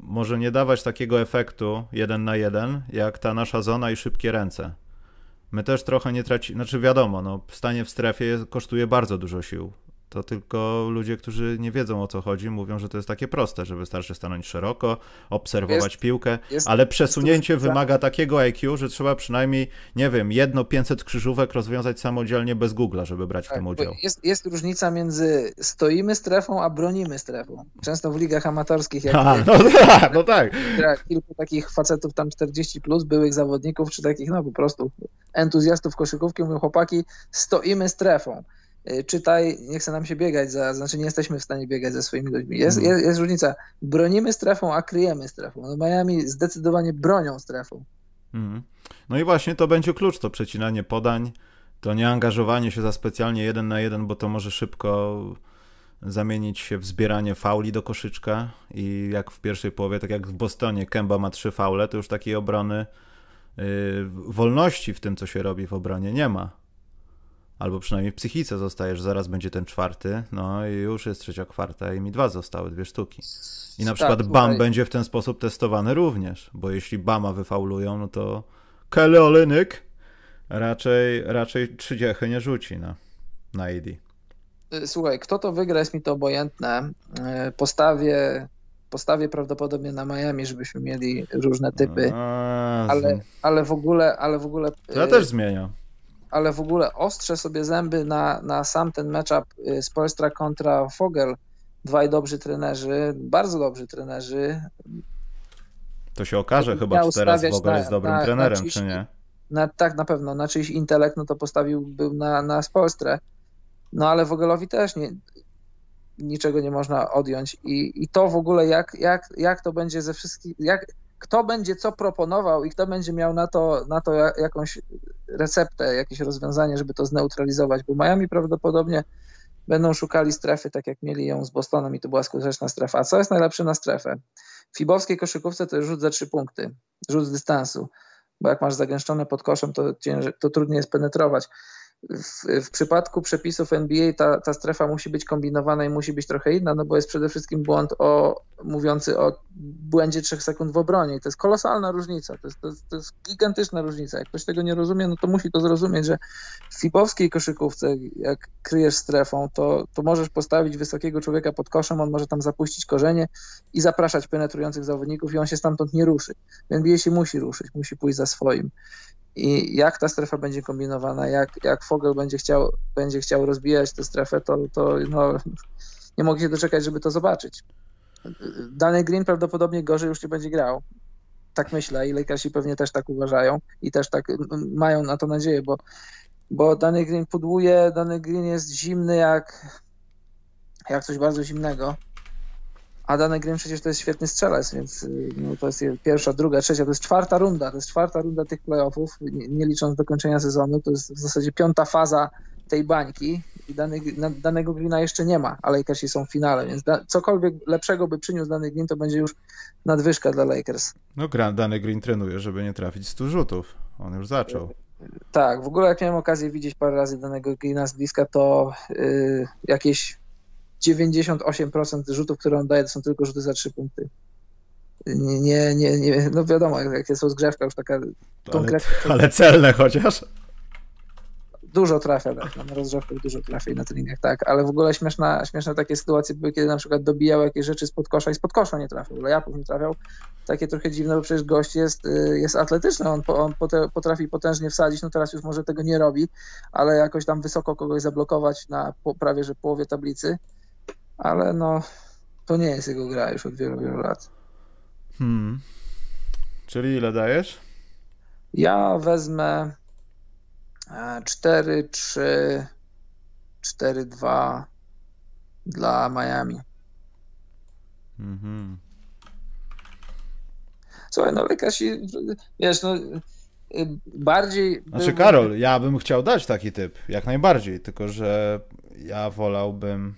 może nie dawać takiego efektu jeden na jeden, jak ta nasza zona i szybkie ręce. My też trochę nie tracimy, znaczy wiadomo, no, stanie w strefie kosztuje bardzo dużo sił. To tylko ludzie, którzy nie wiedzą o co chodzi, mówią, że to jest takie proste, że wystarczy stanąć szeroko, obserwować jest, piłkę, jest, ale przesunięcie jest wymaga takiego IQ, że trzeba przynajmniej, nie wiem, jedno 500 krzyżówek rozwiązać samodzielnie bez Google'a, żeby brać tak, w tym udział. Jest, jest różnica między stoimy strefą, a bronimy strefą. Często w ligach amatorskich, jak, a, no, tak, no tak. kilku takich facetów tam 40 plus, byłych zawodników, czy takich no po prostu entuzjastów koszykówki, mówią chłopaki, stoimy strefą. Y, czytaj, nie chce nam się biegać, za, znaczy nie jesteśmy w stanie biegać ze swoimi ludźmi. Jest, mm. jest, jest, różnica. Bronimy strefą, a kryjemy strefą. No Miami zdecydowanie bronią strefą. Mm. No i właśnie to będzie klucz, to przecinanie podań, to nie angażowanie się za specjalnie jeden na jeden, bo to może szybko zamienić się w zbieranie fauli do koszyczka i jak w pierwszej połowie, tak jak w Bostonie, Kemba ma trzy faule, to już takiej obrony yy, wolności w tym, co się robi w obronie nie ma albo przynajmniej w psychice zostajesz, zaraz będzie ten czwarty, no i już jest trzecia kwarta i mi dwa zostały, dwie sztuki. I na tak, przykład BAM tutaj... będzie w ten sposób testowany również, bo jeśli BAMa wyfaulują, no to Kelly Olynyk raczej, raczej trzydziechy nie rzuci na, na AD. Y, słuchaj, kto to wygra jest mi to obojętne. Y, postawię, postawię prawdopodobnie na Miami, żebyśmy mieli różne typy, ale, ale w ogóle, ale w ogóle... Ja też y, zmieniam ale w ogóle ostrzę sobie zęby na, na sam ten matchup y, Spolstra kontra Fogel. Dwaj dobrzy trenerzy, bardzo dobrzy trenerzy. To się okaże chyba, czy teraz Fogel jest dobrym na, trenerem, na czyjś, czy nie. Na, tak, na pewno. Na czyjś intelekt, no to postawiłbym na, na Spolstrę. No ale Vogelowi też nie, niczego nie można odjąć. I, i to w ogóle, jak, jak, jak to będzie ze wszystkich, jak, kto będzie co proponował i kto będzie miał na to, na to jakąś receptę, jakieś rozwiązanie, żeby to zneutralizować, bo Miami prawdopodobnie będą szukali strefy, tak jak mieli ją z Bostonem i to była skuteczna strefa. A co jest najlepsze na strefę? W fibowskiej koszykówce to jest rzut za trzy punkty, rzut z dystansu, bo jak masz zagęszczone pod koszem, to, to trudniej jest penetrować w, w, przypadku przepisów NBA ta, ta strefa musi być kombinowana i musi być trochę inna, no bo jest przede wszystkim błąd o, mówiący o błędzie 3 sekund w obronie. I to jest kolosalna różnica, to jest, to, to jest gigantyczna różnica. Jak ktoś tego nie rozumie, no to musi to zrozumieć, że w fibowskiej koszykówce, jak kryjesz strefą, to, to możesz postawić wysokiego człowieka pod koszem, on może tam zapuścić korzenie i zapraszać penetrujących zawodników i on się stamtąd nie ruszy. W NBA się musi ruszyć, musi pójść za swoim i jak ta strefa będzie kombinowana, jak, jak Fogel będzie chciał, będzie chciał rozbijać tę strefę, to, to no, nie mogę się doczekać, żeby to zobaczyć. Dany Green prawdopodobnie gorzej już nie będzie grał. Tak myślę i Lakersi pewnie też tak uważają i też tak mają na to nadzieję, bo, bo Dany Green pudłuje, Dany Green jest zimny jak, jak coś bardzo zimnego a dany Green przecież to jest świetny strzelec, więc y, no, to jest pierwsza, druga, trzecia, to jest czwarta runda, to jest czwarta runda tych playoffów, nie, nie licząc dokończenia sezonu, to jest w zasadzie piąta faza tej bańki i dany, danego Greena jeszcze nie ma, a Lakersi są w finale, więc da, cokolwiek lepszego by przyniósł dany Green, to będzie już nadwyżka dla Lakers. No dany Green trenuje, żeby nie trafić 100 rzutów, on już zaczął. Tak, w ogóle jak miałem okazję widzieć parę razy danego Greena z bliska, to yy, jakieś 98% rzutów, które on daje, to są tylko rzuty za trzy punkty. Nie, nie, nie, no wiadomo, jak jest rozgrzewka już taka konkretna. Ale, ale celne chociaż? Dużo trafia, tak, na rozgrzewkę dużo trafia i na treningach, tak, ale w ogóle śmieszna, śmieszne takie sytuacje były, kiedy na przykład dobijał jakieś rzeczy spod kosza i spod kosza nie trafił, Lejapów nie trafiał, takie trochę dziwne, bo przecież gość jest, y, jest atletyczny, on, on potrafi potężnie wsadzić, no teraz już może tego nie robi, ale jakoś tam wysoko kogoś zablokować na prawie, że połowie tablicy, ale no to nie jest jego gra już od wielu, wielu lat. Hmm. Czyli ile dajesz? Ja wezmę 4, 3, 4, 2 dla Miami. Mhm. Słuchaj, no Lakersi, wiesz, no bardziej... Znaczy Karol, ja bym chciał dać taki typ, jak najbardziej, tylko że ja wolałbym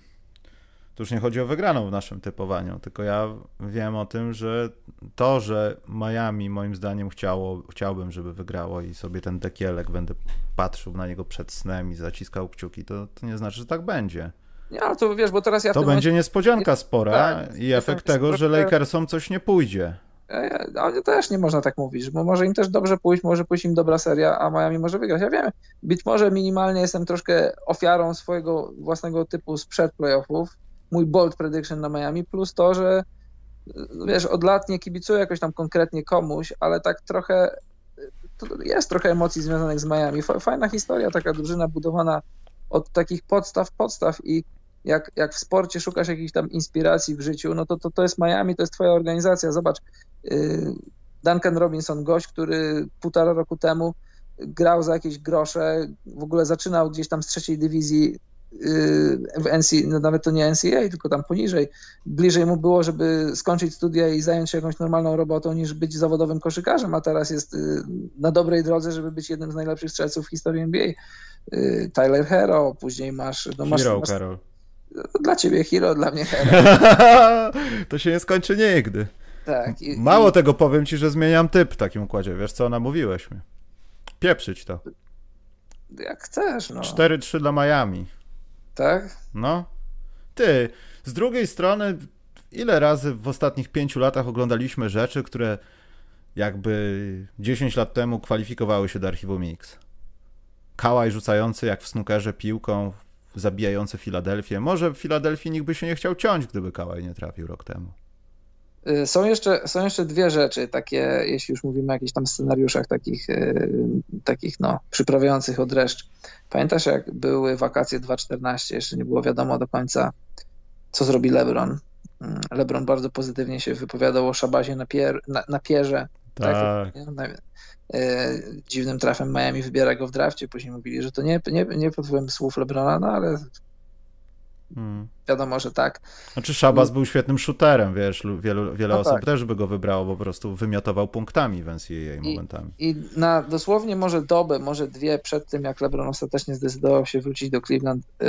to już nie chodzi o wygraną w naszym typowaniu, tylko ja wiem o tym, że to, że Miami moim zdaniem chciało, chciałbym, żeby wygrało i sobie ten dekielek będę patrzył na niego przed snem i zaciskał kciuki, to, to nie znaczy, że tak będzie. Ja, to wiesz, bo teraz ja To będzie momencie... niespodzianka spora tak, i efekt tego, że Lakersom coś nie pójdzie. ale też nie można tak mówić, bo może im też dobrze pójść, może pójść im dobra seria, a Miami może wygrać. Ja wiem, być może minimalnie jestem troszkę ofiarą swojego własnego typu sprzed playoffów, mój bold prediction na Miami, plus to, że wiesz, od lat nie kibicuję jakoś tam konkretnie komuś, ale tak trochę jest trochę emocji związanych z Miami. Fajna historia, taka drużyna budowana od takich podstaw, podstaw i jak, jak w sporcie szukasz jakiejś tam inspiracji w życiu, no to, to to jest Miami, to jest twoja organizacja. Zobacz, y, Duncan Robinson, gość, który półtora roku temu grał za jakieś grosze, w ogóle zaczynał gdzieś tam z trzeciej dywizji w NCAA, no nawet to nie NCAA, tylko tam poniżej. Bliżej mu było, żeby skończyć studia i zająć się jakąś normalną robotą, niż być zawodowym koszykarzem, a teraz jest y, na dobrej drodze, żeby być jednym z najlepszych strzelców w historii NBA. Tyler Hero, później masz... No masz, Hero, masz, Karol. Dla ciebie hero, dla mnie hero. to się nie skończy nigdy. Tak. I, Mało i... tego powiem ci, że zmieniam typ w takim układzie. Wiesz co, namówiłeś mnie. Pieprzyć to. Jak chcesz, no. 4-3 dla Miami. Tak? No. Ty, z drugiej strony, ile razy w ostatnich pięciu latach oglądaliśmy rzeczy, które jakby 10 lat temu kwalifikowały się do archiwum Mix. Kałaj rzucający jak w snookerze piłką zabijające Filadelfię. Może w Filadelfii nikt by się nie chciał ciąć, gdyby Kałaj nie trafił rok temu. Y, są jeszcze, są jeszcze dwie rzeczy, takie, jeśli już mówimy o jakichś tam scenariuszach takich, y, takich no, przyprawiających od dreszcz. Pamiętasz, jak były wakacje 2.14, jeszcze nie było wiadomo do końca, co zrobi LeBron. Mm, LeBron bardzo pozytywnie się wypowiadał o Szabazie na, pier, na, na pierze. Tak. tak E, dziwnym trafem Miami wybiera go w drafcie. Później mówili, że to nie, nie, nie pod wpływem słów Lebrona, no ale hmm. wiadomo, że tak. Znaczy Szabas no. był świetnym shooterem, wiesz, wielu, wiele no osób tak. też by go wybrało, po prostu wymiotował punktami w NCAA momentami. I, I na dosłownie może dobę, może dwie przed tym, jak LeBron ostatecznie zdecydował się wrócić do Cleveland, yy,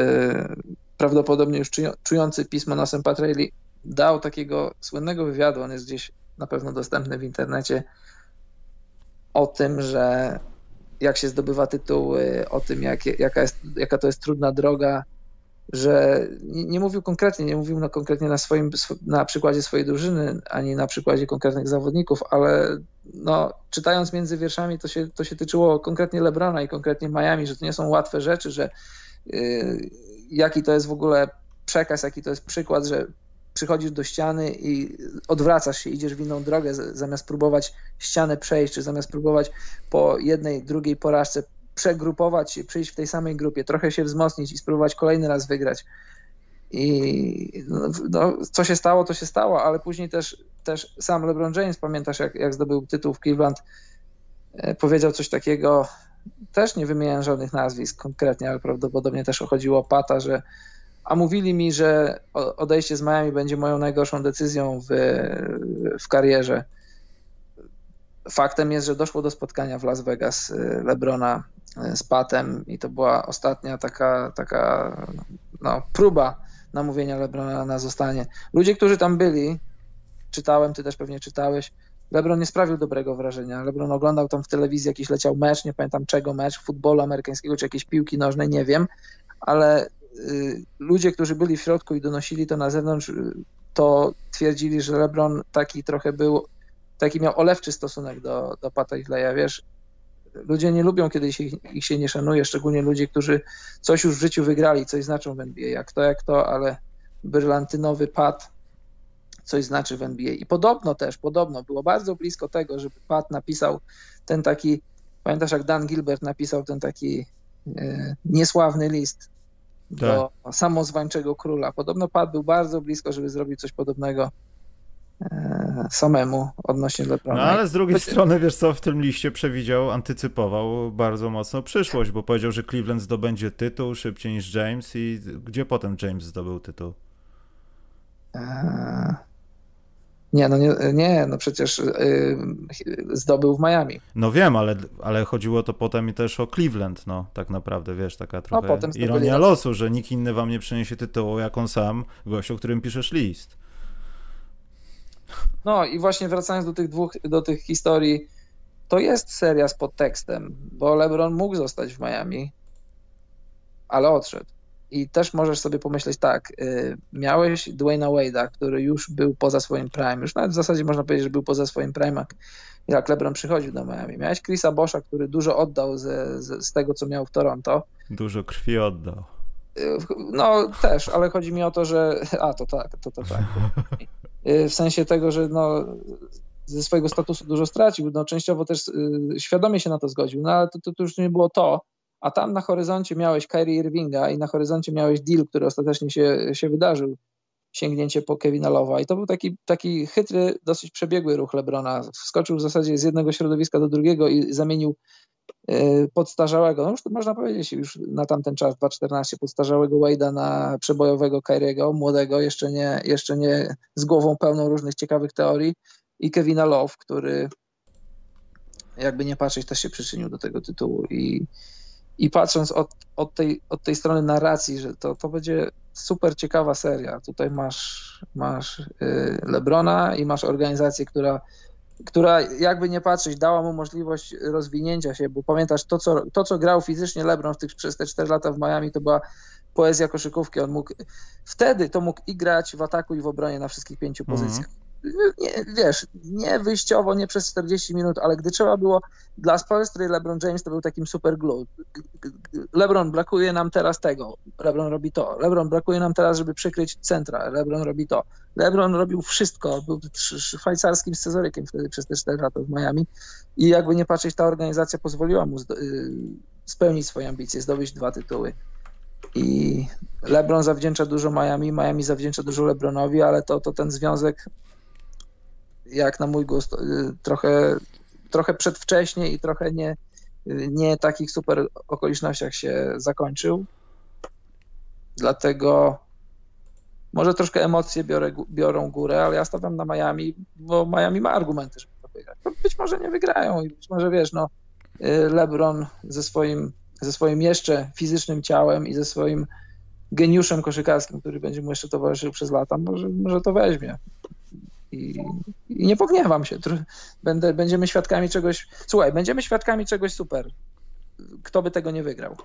prawdopodobnie już czujący pismo nosem Patrelli dał takiego słynnego wywiadu, on jest gdzieś na pewno dostępny w internecie, o tym, że jak się zdobywa tytuły, o tym, jak, jaka, jest, jaka to jest trudna droga, że nie, nie, mówił konkretnie, nie mówił na, konkretnie na, swoim, na przykładzie swojej drużyny, ani na przykładzie konkretnych zawodników, ale no, czytając między wierszami, to się, to się tyczyło konkretnie Lebrona i konkretnie Miami, że to nie są łatwe rzeczy, że yy, jaki to jest w ogóle przekaz, jaki to jest przykład, że przychodzisz do ściany i odwracasz się, idziesz w inną drogę, zamiast próbować ścianę przejść, czy zamiast próbować po jednej, drugiej porażce przegrupować przyjść w tej samej grupie, trochę się wzmocnić i spróbować kolejny raz wygrać. I no, no, co się stało, to się stało, ale później też, też sam LeBron James, pamiętasz, jak, jak zdobył tytuł w Cleveland, e, powiedział coś takiego, też nie wymieniałem żadnych nazwisk konkretnie, ale prawdopodobnie też chodziło o Pata, że a mówili mi, że odejście z Miami będzie moją najgorszą decyzją w, w karierze. Faktem jest, że doszło do spotkania w Las Vegas y, Lebrona z Patem i to była ostatnia taka, taka no, próba namówienia Lebrona na zostanie. Ludzie, którzy tam byli, czytałem, ty też pewnie czytałeś, LeBron nie sprawił dobrego wrażenia. LeBron oglądał tam w telewizji jakiś leciał mecz, nie pamiętam czego mecz, futbolu amerykańskiego czy jakiejś piłki nożnej, nie wiem, ale Y, ludzie, którzy byli w środku i donosili to na zewnątrz, y, to twierdzili, że LeBron taki trochę był, taki miał olewczy stosunek do, do Pata Leja, wiesz. Ludzie nie lubią, kiedy ich, ich się nie szanuje, szczególnie ludzie, którzy coś już w życiu wygrali, coś znaczą w NBA, jak to, jak to, ale brylantynowy Pat coś znaczy w NBA. I podobno też, podobno było bardzo blisko tego, żeby Pat napisał ten taki, pamiętasz jak Dan Gilbert napisał ten taki e, niesławny list do tak. samozwańczego króla. Podobno Pat był bardzo blisko, żeby zrobić coś podobnego samemu odnośnie Lebrona. No ale z drugiej strony, wiesz co, w tym liście przewidział, antycypował bardzo mocno przyszłość, bo powiedział, że Cleveland zdobędzie tytuł szybciej niż James i gdzie potem James zdobył tytuł? Eee... Nie, no nie, nie no przecież yy, zdobył w Miami. No wiem, ale, ale chodziło to potem i też o Cleveland, no tak naprawdę, wiesz, taka no, trochę no, ironia losu, że nikt inny wam nie przyniesie tytułu, jak on sam, gość, o którym piszesz list. No i właśnie wracając do tych dwóch, do tych historii, to jest seria z podtekstem, bo LeBron mógł zostać w Miami, ale odszedł. I też możesz sobie pomyśleć tak, y, miałeś Dwayna Wade'a, który już był poza swoim prime, już nawet w zasadzie można powiedzieć, że był poza swoim prime, jak LeBron przychodził do Miami. Miałeś Chrisa Boscha, który dużo oddał ze, z, z tego, co miał w Toronto. Dużo krwi oddał. Y, no też, ale chodzi mi o to, że. A to tak, to, to tak. Y, w sensie tego, że no, ze swojego statusu dużo stracił. No, częściowo też świadomie się na to zgodził, no ale to, to, to już nie było to a tam na horyzoncie miałeś Kyrie Irvinga i na horyzoncie miałeś deal, który ostatecznie się, się wydarzył, sięgnięcie po Kevina Lowa i to był taki, taki chytry, dosyć przebiegły ruch Lebrona. Wskoczył w zasadzie z jednego środowiska do drugiego i zamienił y, podstarzałego, no już można powiedzieć, już na tamten czas 2.14 podstarzałego Wade'a na przebojowego Kyriego, młodego, jeszcze nie, jeszcze nie z głową pełną różnych ciekawych teorii i Kevina Love, który jakby nie patrzeć też się przyczynił do tego tytułu i i patrząc od, od, tej, od tej strony narracji, że to, to będzie super ciekawa seria. Tutaj masz, masz y, Lebrona i masz organizację, która, która jakby nie patrzeć, dała mu możliwość rozwinięcia się, bo pamiętasz, to co, to, co grał fizycznie Lebron w tych, przez te 4 lata w Miami, to była poezja koszykówki. On mógł, wtedy to mógł i grać w ataku i w obronie na wszystkich pięciu mhm. pozycjach nie, wiesz, nie wyjściowo, nie przez 40 minut, ale gdy trzeba było, dla Spolstry LeBron James to był takim super glue. LeBron brakuje nam teraz tego, LeBron robi to. LeBron brakuje nam teraz, żeby przykryć centra, LeBron robi to. LeBron robił wszystko, był szwajcarskim scezorykiem wtedy przez te 4 lata w Miami i jakby nie patrzeć, ta organizacja pozwoliła mu y, spełnić swoje ambicje, zdobyć dwa tytuły. I LeBron zawdzięcza dużo Miami, Miami zawdzięcza dużo LeBronowi, ale to, to ten związek jak na mój gust, y, trochę, trochę przedwcześnie i trochę nie, nie takich super okolicznościach się zakończył. Dlatego może troszkę emocje biorę, biorą górę, ale ja stawiam na Miami, bo Miami ma argumenty, żeby to wygrać. Być może nie wygrają i być może wiesz, no y, LeBron ze swoim, ze swoim jeszcze fizycznym ciałem i ze swoim geniuszem koszykarskim, który będzie mu jeszcze towarzyszył przez lata, może, może to weźmie i, i nie pogniewam się. Będę, będziemy świadkami czegoś. Słuchaj, będziemy świadkami czegoś super. Kto by tego nie wygrał?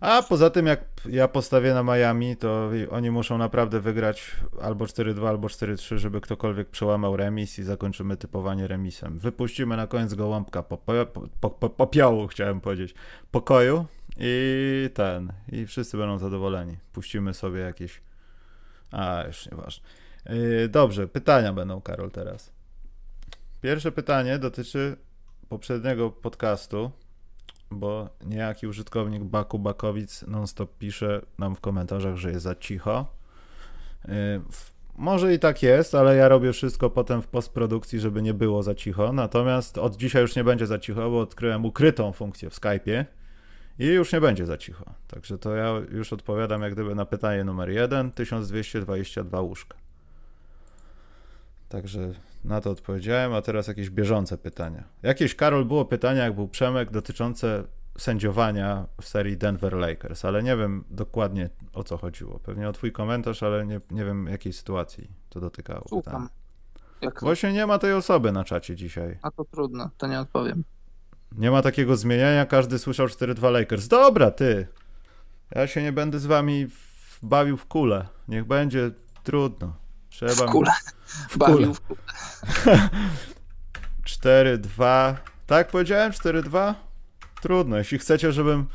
A poza tym, jak ja postawię na Miami, to oni muszą naprawdę wygrać albo 4-2, albo 4-3, żeby ktokolwiek przełamał remis i zakończymy typowanie remisem. Wypuścimy na koniec gołąbka po, po, po, popiołu, chciałem powiedzieć, pokoju i ten, i wszyscy będą zadowoleni. Puścimy sobie jakieś. A, już nieważne. Yy, dobrze, pytania będą, Karol, teraz. Pierwsze pytanie dotyczy poprzedniego podcastu, bo niejaki użytkownik Baku Bakowic non-stop pisze nam w komentarzach, że jest za cicho. Yy, może i tak jest, ale ja robię wszystko potem w postprodukcji, żeby nie było za cicho. Natomiast od dzisiaj już nie będzie za cicho, bo odkryłem ukrytą funkcję w Skype'ie i już nie będzie za cicho. Także to ja już odpowiadam jak gdyby na pytanie numer jeden, 1222 łóżka. Także na to odpowiedziałem, a teraz jakieś bieżące pytania. Jakieś, Karol, było pytanie, jak był Przemek, dotyczące sędziowania w serii Denver Lakers, ale nie wiem dokładnie o co chodziło. Pewnie o twój komentarz, ale nie, nie wiem jakiej sytuacji to dotykało. Słucham. Jak... Właśnie nie ma tej osoby na czacie dzisiaj. A to trudno, to nie odpowiem. Nie ma takiego zmieniania, każdy słyszał 4-2 Lakers. Dobra, ty. Ja się nie będę z wami bawił w kulę. Niech będzie trudno. Trzeba... W kulę. W Bawił w kulę. 4-2. Tak powiedziałem? 4-2? Trudno. Jeśli chcecie, żebym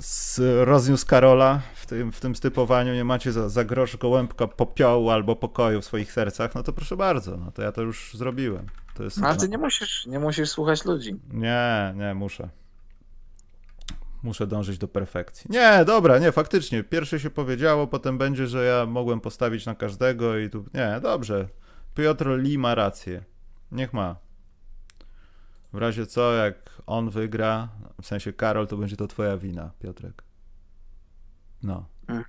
z, rozniósł Karola w tym, w tym stypowaniu, nie macie za, za grosz gołębka popiołu albo pokoju w swoich sercach, no to proszę bardzo, no to ja to już zrobiłem. To jest, Ale ty nie musisz, nie musisz słuchać ludzi. Nie, nie, muszę. Muszę dążyć do perfekcji. Nie, dobra, nie, faktycznie. Pierwsze się powiedziało, potem będzie, że ja mogłem postawić na każdego i tu. Nie, dobrze. Piotr Lee ma rację. Niech ma. W razie co, jak on wygra, w sensie Karol, to będzie to twoja wina, Piotrek. No. Mm.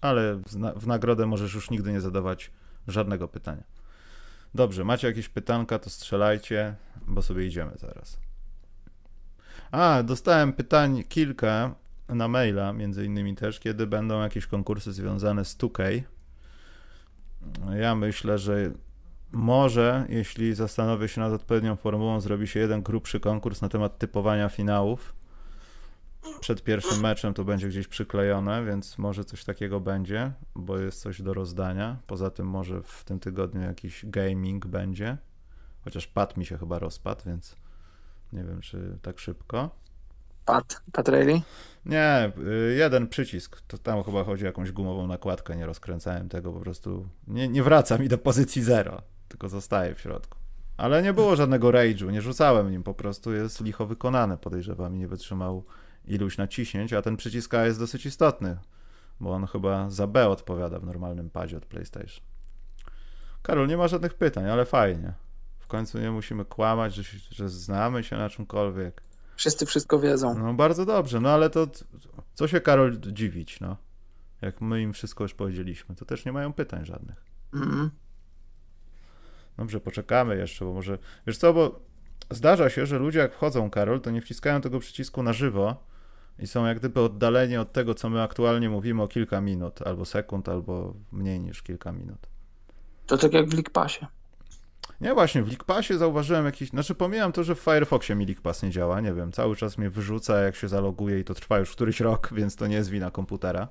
Ale w nagrodę możesz już nigdy nie zadawać żadnego pytania. Dobrze, macie jakieś pytanka, to strzelajcie, bo sobie idziemy zaraz. A, dostałem pytań kilka na maila, między innymi też, kiedy będą jakieś konkursy związane z 2K. Ja myślę, że może, jeśli zastanowię się nad odpowiednią formułą, zrobi się jeden grubszy konkurs na temat typowania finałów. przed pierwszym meczem to będzie gdzieś przyklejone, więc może coś takiego będzie, bo jest coś do rozdania. Poza tym może w tym tygodniu jakiś gaming będzie, chociaż pad mi się chyba rozpadł, więc nie wiem, czy tak szybko. Pat, Pat Rayleigh? Nie, y, jeden przycisk. To tam chyba chodzi o jakąś gumową nakładkę, nie rozkręcałem tego, po prostu nie, nie wraca mi do pozycji zero, tylko zostaje w środku. Ale nie było żadnego rage'u, nie rzucałem nim, po prostu jest licho wykonane, podejrzewam nie wytrzymał iluś naciśnięć, a ten przycisk A jest dosyć istotny, bo on chyba za B odpowiada w normalnym padzie od PlayStation. Karol, nie ma żadnych pytań, ale fajnie. Końcu nie musimy kłamać, że, że znamy się na czymkolwiek. Wszyscy wszystko wiedzą. No bardzo dobrze, no ale to co się Karol dziwić, no. Jak my im wszystko już powiedzieliśmy, to też nie mają pytań żadnych. Mm. Dobrze, poczekamy jeszcze, bo może. Wiesz co, bo zdarza się, że ludzie jak wchodzą, Karol, to nie wciskają tego przycisku na żywo i są jak gdyby oddaleni od tego, co my aktualnie mówimy o kilka minut, albo sekund, albo mniej niż kilka minut. To tak jak w League Passie. Nie, właśnie, w League zauważyłem jakiś, znaczy pomijam to, że w Firefoxie mi League nie działa, nie wiem, cały czas mnie wyrzuca, jak się zaloguje i to trwa już któryś rok, więc to nie jest wina komputera,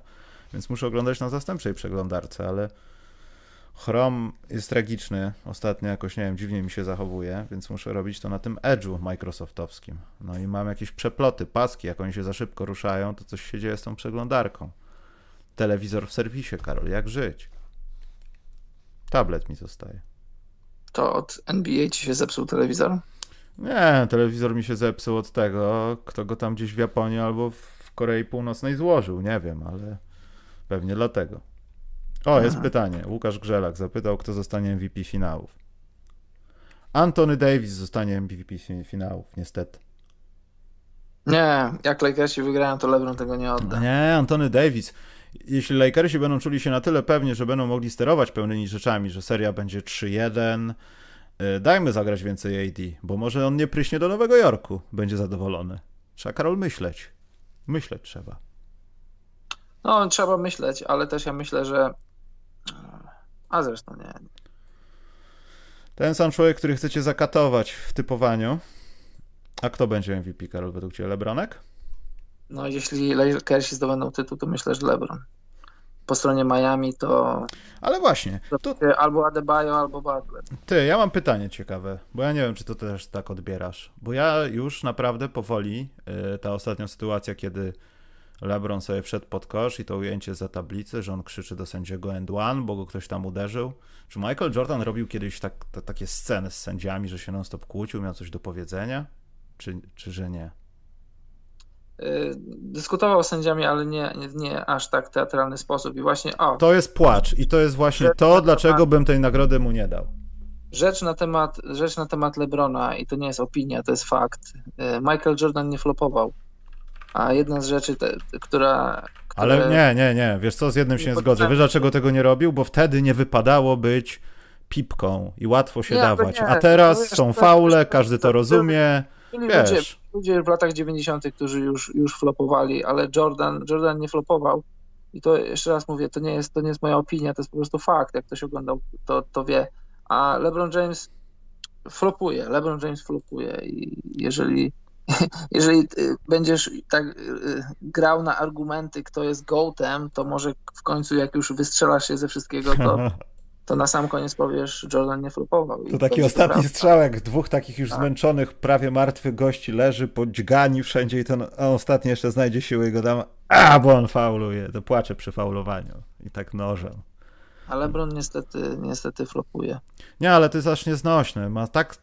więc muszę oglądać na zastępczej przeglądarce, ale Chrome jest tragiczny, ostatnio jakoś, nie wiem, dziwnie mi się zachowuje, więc muszę robić to na tym Edge'u Microsoftowskim. No i mam jakieś przeploty, paski, jak oni się za szybko ruszają, to coś się dzieje z tą przeglądarką. Telewizor w serwisie, Karol, jak żyć? Tablet mi zostaje. To od NBA ci się zepsuł telewizor? Nie, telewizor mi się zepsuł od tego, kto go tam gdzieś w Japonii albo w Korei Północnej złożył, nie wiem, ale pewnie dlatego. O, jest Aha. pytanie. Łukasz Grzelak zapytał, kto zostanie MVP finałów. Anthony Davis zostanie MVP finałów, niestety. Nie, jak Lakersi wygrają, to LeBron tego nie odda. Nie, Anthony Davis. Jeśli Lakersi będą czuli się na tyle pewnie, że będą mogli sterować pełnymi rzeczami, że seria będzie 3-1, y, dajmy zagrać więcej AD, bo może on nie pryśnie do Nowego Jorku, będzie zadowolony. Trzeba, Karol, myśleć. Myśleć trzeba. No, trzeba myśleć, ale też ja myślę, że a zresztą nie. Ten sam człowiek, który chcecie zakatować w typowaniu. A kto będzie MVP, Karol, według Ciebie? Lebronek? No, jeśli Lakersi zdobędą tytuł, to myślę, że LeBron. Po stronie Miami to... Ale właśnie. To... Albo Adebayo, albo Butler. Ty, ja mam pytanie ciekawe, bo ja nie wiem, czy to też tak odbierasz. Bo ja już naprawdę powoli, y, ta ostatnia sytuacja, kiedy LeBron sobie wszedł pod kosz i to ujęcie za tablicy, że on krzyczy do sędziego end one, bo go ktoś tam uderzył. Czy Michael Jordan robił kiedyś tak, takie sceny z sędziami, że się non-stop kłócił, miał coś do powiedzenia? Czy, czy że nie? Y, dyskutował z sędziami, ale nie, nie, nie, aż tak teatralny sposób. I właśnie o. To jest płacz i to jest właśnie to, dlaczego temat, bym tej nagrody mu nie dał. Rzecz na, temat, rzecz na temat Lebrona, i to nie jest opinia, to jest fakt. Y, Michael Jordan nie flopował. A jedna z rzeczy, te, która, które... Ale nie, nie, nie. Wiesz co, z jednym się nie zgodzę. Wiesz dlaczego tego nie robił? Bo wtedy nie wypadało być pipką i łatwo się nie, dawać. A teraz są faule, każdy to rozumie. Wiesz. Ludzie, ludzie w latach 90., którzy już, już flopowali, ale Jordan, Jordan nie flopował. I to jeszcze raz mówię, to nie, jest, to nie jest moja opinia, to jest po prostu fakt. Jak ktoś oglądał, to, to wie. A LeBron James flopuje. LeBron James flopuje. I jeżeli jeżeli y, będziesz tak y, grał na argumenty, kto jest gołtem, to może w końcu jak już wystrzelasz się ze wszystkiego, to, to na sam koniec powiesz, Jordan nie flopował. To taki ostatni strzałek, dwóch takich już tak. zmęczonych, prawie martwych gości leży podźgani wszędzie i ten ostatni jeszcze znajdzie siły i go dam, a bo on fauluje, to płacze przy faulowaniu i tak nożem. A LeBron niestety, niestety flopuje. Nie, ale to jest aż nieznośne. Ma tak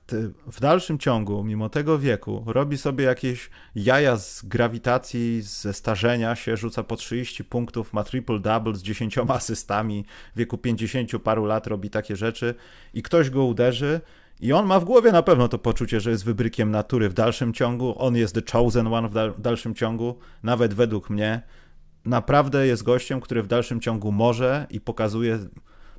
w dalszym ciągu, mimo tego wieku, robi sobie jakieś jaja z grawitacji, ze starzenia się, rzuca po 30 punktów, ma triple-double z 10 asystami, w wieku 50 paru lat robi takie rzeczy i ktoś go uderzy i on ma w głowie na pewno to poczucie, że jest wybrykiem natury w dalszym ciągu, on jest the chosen one w dalszym ciągu, nawet według mnie naprawdę jest gościem, który w dalszym ciągu może i pokazuje,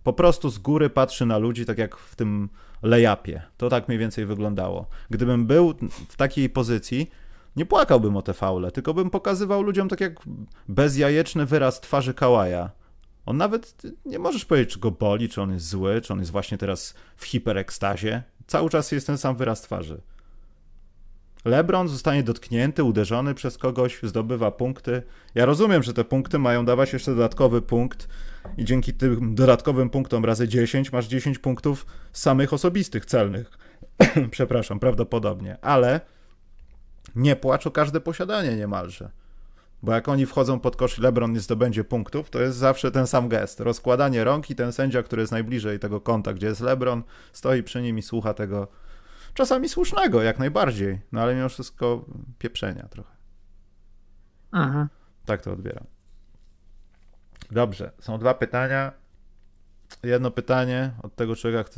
po prostu z góry patrzy na ludzi, tak jak w tym lejapie. To tak mniej więcej wyglądało. Gdybym był w takiej pozycji, nie płakałbym o te faule, tylko bym pokazywał ludziom tak jak bezjajeczny wyraz twarzy Kałaja. On nawet, nie możesz powiedzieć, czy go boli, czy on jest zły, czy on jest właśnie teraz w hiperekstazie. Cały czas jest ten sam wyraz twarzy. LeBron zostanie dotknięty, uderzony przez kogoś, zdobywa punkty. Ja rozumiem, że te punkty mają dawać jeszcze dodatkowy punkt i dzięki tym dodatkowym punktom razy 10 masz 10 punktów samych osobistych, celnych. Przepraszam, prawdopodobnie, ale nie płacz o każde posiadanie niemalże. Bo jak oni wchodzą pod kosz LeBron nie zdobędzie punktów, to jest zawsze ten sam gest. Rozkładanie rąk i ten sędzia, który jest najbliżej tego kąta, gdzie jest LeBron, stoi przy nim i słucha tego czasami słusznego, jak najbardziej, no ale mimo wszystko pieprzenia trochę. Aha. Tak to odbieram. Dobrze, są dwa pytania. Jedno pytanie od tego człowieka,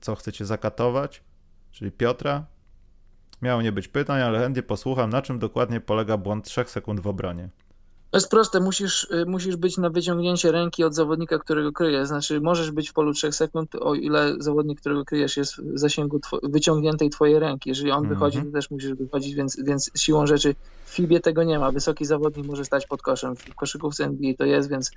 co, chcecie zakatować, czyli Piotra. Miało nie być pytań, ale chętnie posłucham, na czym dokładnie polega błąd 3 sekund w obronie. To jest proste, musisz, y, musisz być na wyciągnięcie ręki od zawodnika, którego kryjesz. Znaczy, możesz być w polu 3 sekund, o ile zawodnik, którego kryjesz, jest w zasięgu two wyciągniętej twojej ręki. Jeżeli on wychodzi, mm -hmm. to też musisz wychodzić, więc, więc siłą rzeczy w FIBie tego nie ma. Wysoki zawodnik może stać pod koszem. W koszykówce NBA to jest, więc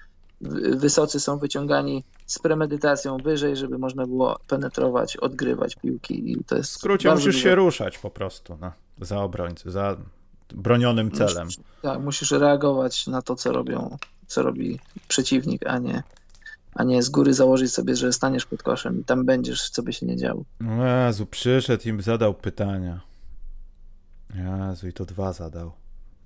wysocy są wyciągani z premedytacją wyżej, żeby można było penetrować, odgrywać piłki. I to jest w skrócie musisz dużo. się ruszać po prostu no, za obrońcy, za bronionym celem. Musisz, tak, musisz reagować na to, co robią, co robi przeciwnik, a nie, a nie z góry założyć sobie, że staniesz pod koszem i tam będziesz, co by się nie działo. No Jezu, przyszedł i zadał pytania. Jezu, i to dwa zadał.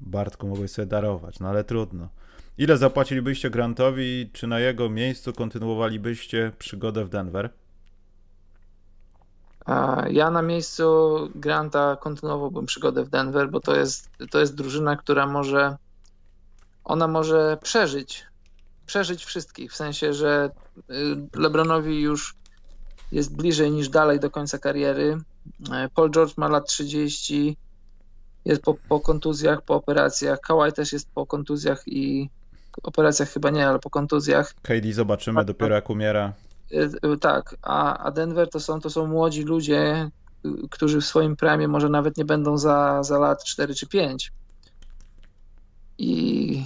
Bartku, mogłeś sobie darować, no ale trudno. Ile zapłacilibyście Grantowi, czy na jego miejscu kontynuowalibyście przygodę w Denver? Ja na miejscu Granta kontynuowałbym przygodę w Denver, bo to jest, to jest drużyna, która może ona może przeżyć, przeżyć wszystkich, w sensie, że y, LeBronowi już jest bliżej niż dalej do końca kariery. Paul George ma lat 30, jest po, po kontuzjach, po operacjach. Kawhi też jest po kontuzjach i operacjach chyba nie, ale po kontuzjach. KD zobaczymy dopiero jak umiera. Y, y, tak, a, a Denver to są, to są młodzi ludzie, y, którzy w swoim premie może nawet nie będą za, za lat 4 czy 5. I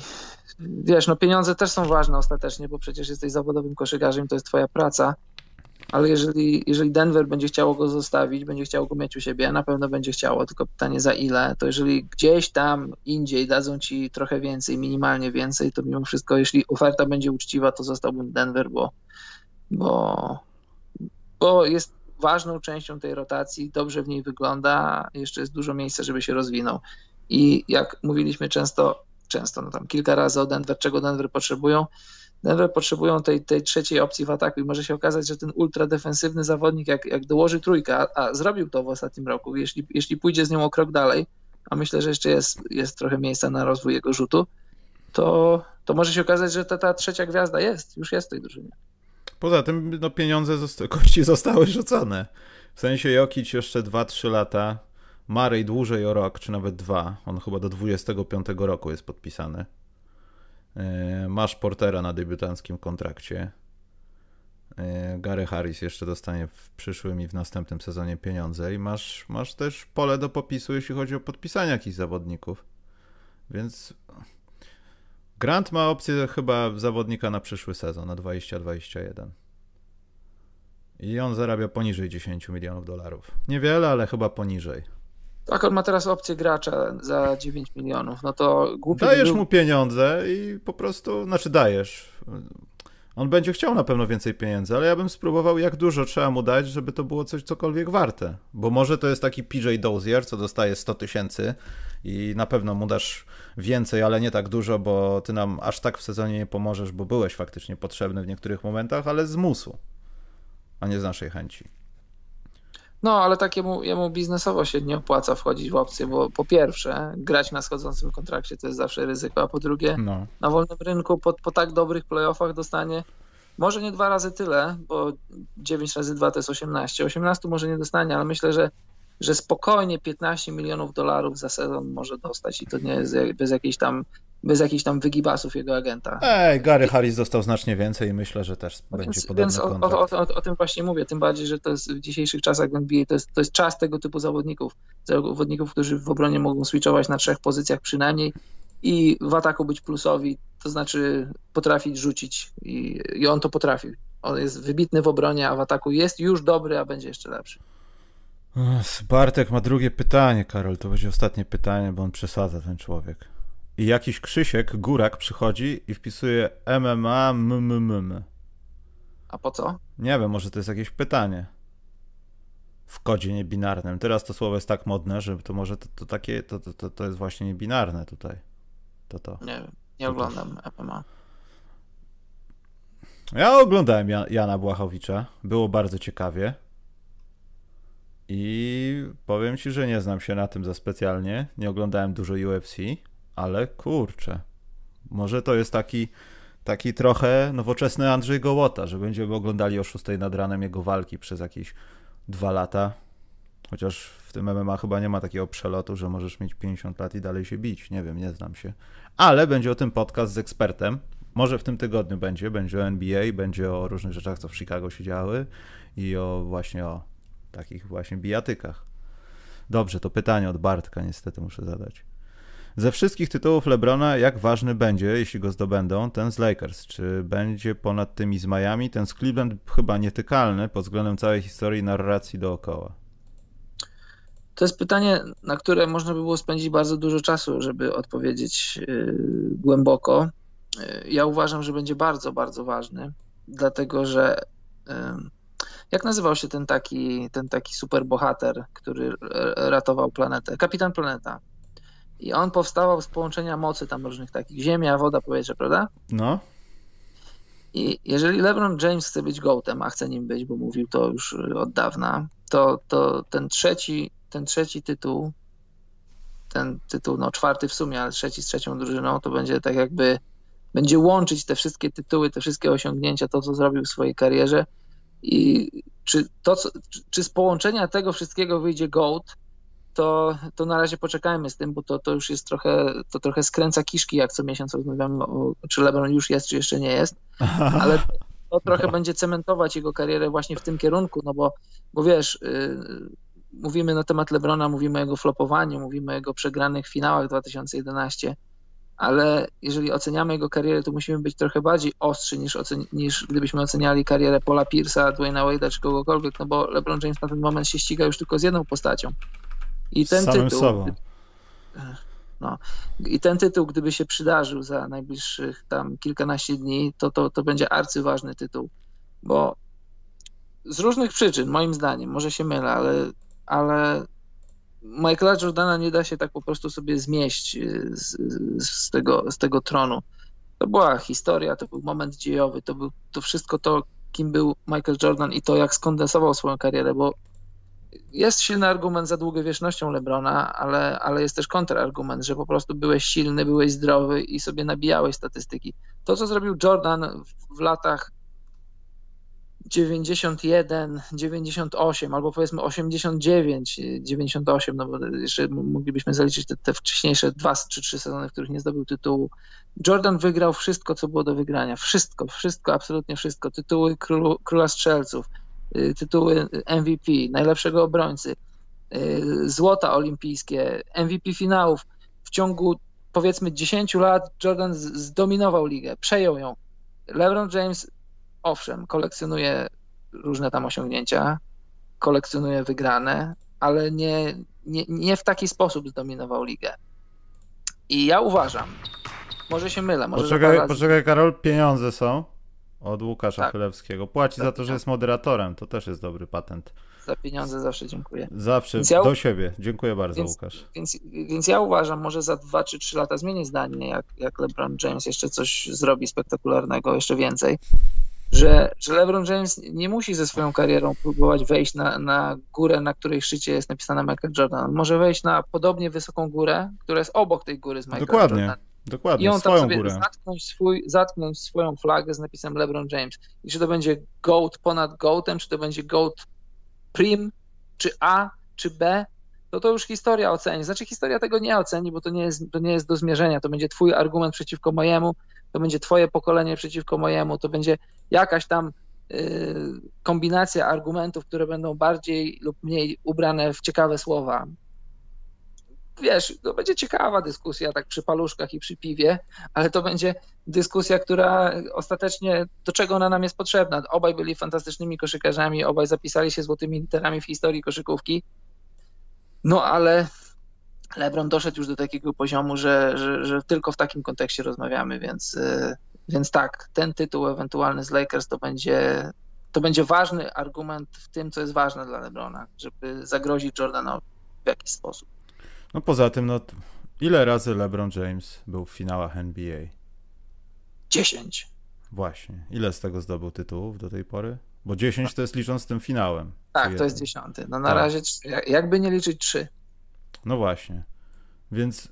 wiesz, no pieniądze też są ważne ostatecznie, bo przecież jesteś zawodowym koszykarzem, to jest twoja praca. Ale jeżeli, jeżeli Denver będzie chciało go zostawić, będzie chciało go mieć u siebie, na pewno będzie chciało, tylko pytanie za ile, to jeżeli gdzieś tam indziej dadzą ci trochę więcej, minimalnie więcej, to mimo wszystko, jeśli oferta będzie uczciwa, to zostałbym Denver, bo bo, bo jest ważną częścią tej rotacji, dobrze w niej wygląda, jeszcze jest dużo miejsca, żeby się rozwinął. I jak mówiliśmy często, często, no tam kilka razy o Denver, czego Denver potrzebują, Denver potrzebują tej, tej trzeciej opcji w ataku i może się okazać, że ten ultradefensywny zawodnik, jak, jak dołoży trójkę, a, zrobił to w ostatnim roku, jeśli, jeśli pójdzie z nią o krok dalej, a myślę, że jeszcze jest, jest trochę miejsca na rozwój jego rzutu, to, to może się okazać, że ta, ta trzecia gwiazda jest, już jest w tej drużynie. Poza tym no, pieniądze, zosta kości zostały rzucone. W sensie Jokic jeszcze 2-3 lata, Marej dłużej o rok, czy nawet dwa. On chyba do 25 roku jest podpisany. E, masz Portera na debiutanckim kontrakcie. E, Gary Harris jeszcze dostanie w przyszłym i w następnym sezonie pieniądze i masz, masz też pole do popisu, jeśli chodzi o podpisanie jakichś zawodników. Więc Grant ma opcję chyba zawodnika na przyszły sezon, na 2021. I on zarabia poniżej 10 milionów dolarów. Niewiele, ale chyba poniżej. Tak, on ma teraz opcję gracza za 9 milionów. No to głupio. Dajesz był... mu pieniądze i po prostu, znaczy dajesz. On będzie chciał na pewno więcej pieniędzy, ale ja bym spróbował, jak dużo trzeba mu dać, żeby to było coś cokolwiek warte. Bo może to jest taki PJ Dozier, co dostaje 100 tysięcy i na pewno mu dasz więcej, ale nie tak dużo, bo ty nam aż tak w sezonie nie pomożesz, bo byłeś faktycznie potrzebny w niektórych momentach, ale z musu, a nie z naszej chęci. No, ale takiemu jemu biznesowo się nie opłaca wchodzić w opcję, bo po pierwsze, grać na schodzącym kontrakcie to jest zawsze ryzyko, a po drugie, no. na wolnym rynku po, po tak dobrych playoffach dostanie może nie dwa razy tyle, bo 9 razy 2 to jest 18. 18 może nie dostanie, ale myślę, że że spokojnie 15 milionów dolarów za sezon może dostać i to nie jest bez jakiejś tam bez jakichś tam wygibasów jego agenta. Ej, Gary Harris dostał znacznie więcej i myślę, że też no będzie więc, podobny więc o, o, o, o, tym właśnie mówię, tym bardziej, że to jest w dzisiejszych czasach w NBA, to jest, to jest czas tego typu zawodników, zawodników, którzy w obronie mogą switchować na trzech pozycjach przynajmniej i w ataku być plusowi, to znaczy potrafić rzucić i, i on to potrafi. On jest wybitny w obronie, a w ataku jest już dobry, a będzie jeszcze lepszy. Bartek ma drugie pytanie, Karol. To będzie ostatnie pytanie, bo on przesadza ten człowiek. I jakiś Krzysiek, górak, przychodzi i wpisuje MMA MMM. A po co? Nie wiem, może to jest jakieś pytanie. W kodzie niebinarnym. Teraz to słowo jest tak modne, że to może to, to takie, to, to, to jest właśnie niebinarne tutaj. To to. Nie wiem, nie oglądam MMA. Ja oglądałem Jana Błachowicza. Było bardzo ciekawie. I powiem ci, że nie znam się na tym za specjalnie. Nie oglądałem dużo UFC, ale kurczę. Może to jest taki, taki trochę nowoczesny Andrzej Gołota, że będziemy oglądali o 6 nad ranem jego walki przez jakieś dwa lata. Chociaż w tym MMA chyba nie ma takiego przelotu, że możesz mieć 50 lat i dalej się bić. Nie wiem, nie znam się. Ale będzie o tym podcast z ekspertem. Może w tym tygodniu będzie. Będzie o NBA, będzie o różnych rzeczach, co w Chicago się działy i o właśnie o takich właśnie bijatykach. Dobrze, to pytanie od Bartka niestety muszę zadać. Ze wszystkich tytułów LeBrona, jak ważny będzie, jeśli go zdobędą, ten z Lakers? Czy będzie ponad tymi z Miami? Ten z Cleveland chyba nietykalny pod względem całej historii narracji dookoła. To jest pytanie, na które można by było spędzić bardzo dużo czasu, żeby odpowiedzieć yy, głęboko. Yy, ja uważam, że będzie bardzo, bardzo ważny, dlatego że yy, jak nazywał się ten taki, ten taki superbohater, który ratował planetę? Kapitan Planeta. I on powstawał z połączenia mocy tam różnych takich, ziemia, woda, powietrze, prawda? No. I jeżeli LeBron James chce być gołtem, a chce nim być, bo mówił to już od dawna, to, to ten trzeci, ten trzeci tytuł, ten tytuł, no czwarty w sumie, ale trzeci z trzecią drużyną, to będzie tak jakby, będzie łączyć te wszystkie tytuły, te wszystkie osiągnięcia, to co zrobił w swojej karierze i czy, to, czy, czy z połączenia tego wszystkiego wyjdzie GOAT, to, to na razie poczekajmy z tym, bo to, to już jest trochę, to trochę skręca kiszki, jak co miesiąc rozmawiamy o, czy LeBron już jest, czy jeszcze nie jest, ale to trochę no. będzie cementować jego karierę właśnie w tym kierunku, no bo, bo wiesz, yy, mówimy na temat LeBrona, mówimy o jego flopowaniu, mówimy o jego przegranych finałach 2011, ale jeżeli oceniamy jego karierę, to musimy być trochę bardziej ostrzy niż, niż gdybyśmy oceniali karierę Paula Pierce'a, Dwayna Wade'a czy kogokolwiek, no bo LeBron James na ten moment się ściga już tylko z jedną postacią. I ten Samym tytuł. Sobą. No, I ten tytuł, gdyby się przydarzył za najbliższych tam kilkanaście dni, to, to, to będzie arcyważny tytuł, bo z różnych przyczyn, moim zdaniem, może się mylę, ale, ale Michaela Jordana nie da się tak po prostu sobie zmieść y, z, z, tego, z tego tronu. To była historia, to był moment dziejowy, to, był, to wszystko to, kim był Michael Jordan i to, jak skondensował swoją karierę, bo jest silny argument za długowiecznością Lebrona, ale, ale jest też kontrargument, że po prostu byłeś silny, byłeś zdrowy i sobie nabijałeś statystyki. To, co zrobił Jordan w, latach 91, 98 albo powiedzmy 89, 98, no bo jeszcze moglibyśmy zaliczyć te, te wcześniejsze dwa czy trzy sezony, w których nie zdobył tytułu. Jordan wygrał wszystko, co było do wygrania. Wszystko, wszystko, absolutnie wszystko. Tytuły królu, króla strzelców, tytuły MVP, najlepszego obrońcy, y, złota olimpijskie, MVP finałów. W ciągu powiedzmy 10 lat Jordan zdominował ligę, przejął ją. LeBron James owszem, kolekcjonuje różne tam osiągnięcia, kolekcjonuje wygrane, ale nie, nie, nie w taki sposób zdominował ligę. I ja uważam, może się mylę, może Poczekaj, poczekaj Karol, pieniądze są od Łukasza tak. Chylewskiego. Płaci tak, za to, że tak. jest moderatorem, to też jest dobry patent. Za pieniądze zawsze dziękuję. Zawsze, do siebie. Dziękuję bardzo, więc, Łukasz. Więc, więc ja uważam, może za dwa czy trzy lata zmieni zdanie, jak, jak LeBron James jeszcze coś zrobi spektakularnego, jeszcze więcej że, że LeBron James nie musi ze swoją karierą próbować wejść na, na górę, na której szczycie jest napisana Michael Jordan. może wejść na podobnie wysoką górę, która jest obok tej góry z Michael Dokładnie. Jordan. Dokładnie, I on swoją tam sobie górę. Zatknąć, swój, zatknąć swoją flagę z napisem LeBron James. I czy to będzie GOAT ponad GOATem, czy to będzie GOAT prim, czy A, czy B, to to już historia oceni. Znaczy historia tego nie oceni, bo to nie jest, to nie jest do zmierzenia. To będzie twój argument przeciwko mojemu, to będzie twoje pokolenie przeciwko mojemu, to będzie jakaś tam y, kombinacja argumentów, które będą bardziej lub mniej ubrane w ciekawe słowa. Wiesz, to będzie ciekawa dyskusja tak przy paluszkach i przy piwie, ale to będzie dyskusja, która ostatecznie, do czego ona nam jest potrzebna. Obaj byli fantastycznymi koszykarzami, obaj zapisali się złotymi literami w historii koszykówki, no ale LeBron doszedł już do takiego poziomu, że, że, że tylko w takim kontekście rozmawiamy, więc, y, więc tak, ten tytuł ewentualny z Lakers to będzie, to będzie ważny argument w tym, co jest ważne dla LeBrona, żeby zagrozić Jordanowi w jakiś sposób. No poza tym, no ile razy LeBron James był w finałach NBA? 10. Właśnie. Ile z tego zdobył tytułów do tej pory? Bo 10 to jest licząc tym finałem. Tak, to jest dziesiąty. No na tak. razie, jakby nie liczyć 3. No właśnie. Więc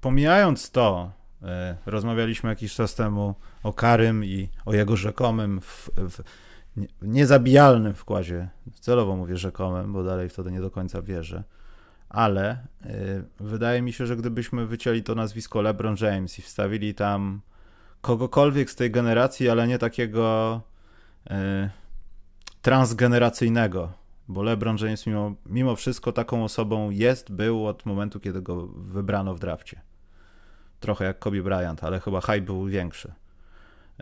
pomijając to, e, rozmawialiśmy jakiś czas temu o Karym i o jego rzekomym w, w niezabijalnym wkładzie. Celowo mówię rzekomym, bo dalej w to nie do końca wierzę. Ale y, wydaje mi się, że gdybyśmy wycięli to nazwisko LeBron James i wstawili tam kogokolwiek z tej generacji, ale nie takiego y, transgeneracyjnego, bo LeBron James mimo, mimo wszystko taką osobą jest, był od momentu, kiedy go wybrano w drafcie. Trochę jak Kobe Bryant, ale chyba hype był większy.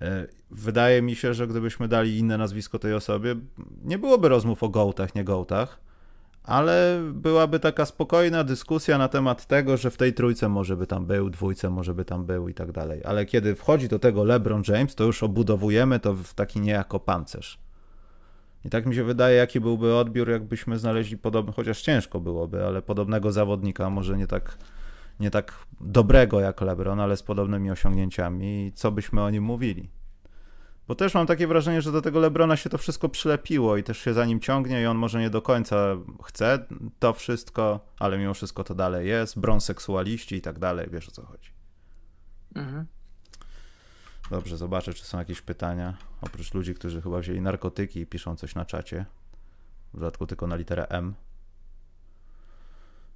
E, wydaje mi się, że gdybyśmy dali inne nazwisko tej osobie, nie byłoby rozmów o gołtach, nie gołtach, ale byłaby taka spokojna dyskusja na temat tego, że w tej trójce może by tam był, dwójce może by tam był i tak dalej. Ale kiedy wchodzi do tego LeBron James, to już obudowujemy to w taki niejako pancerz. I tak mi się wydaje, jaki byłby odbiór, jakbyśmy znaleźli podobny, chociaż ciężko byłoby, ale podobnego zawodnika, może nie tak, nie tak dobrego jak LeBron, ale z podobnymi osiągnięciami, co byśmy o nim mówili. Bo też mam takie wrażenie, że do tego Lebrona się to wszystko przylepiło i też się za nim ciągnie i on może nie do końca chce to wszystko, ale mimo wszystko to dalej jest. Bronseksualiści i tak dalej, wiesz o co chodzi. Mhm. Dobrze, zobaczę, czy są jakieś pytania. Oprócz ludzi, którzy chyba wzięli narkotyki i piszą coś na czacie. W dodatku tylko na literę M.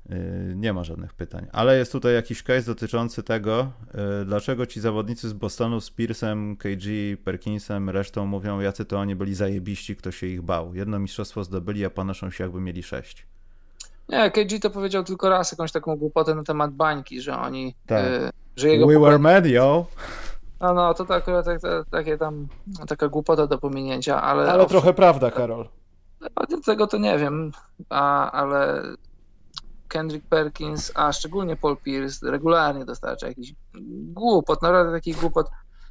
Yy, nie ma żadnych pytań, ale jest tutaj jakiś case dotyczący tego, yy, dlaczego ci zawodnicy z Bostonu z Piersem, KG, Perkinsem, resztą mówią, jacy to oni byli zajebiści, kto się ich bał. Jedno mistrzostwo zdobyli, a ponoszą się jakby mieli sześć. Nie, KG to powiedział tylko raz jakąś taką głupotę na temat bańki, że oni... Tak. Yy, że jego We were mad, yo. No, no, to tak, tak, tak, takie tam, taka głupota do pominięcia, ale... Ale trochę prawda, Karol. Tego to nie wiem, a, ale Kendrick Perkins, a szczególnie Paul Pierce regularnie dostarcza jakiś głupot, naprawdę takich głupot.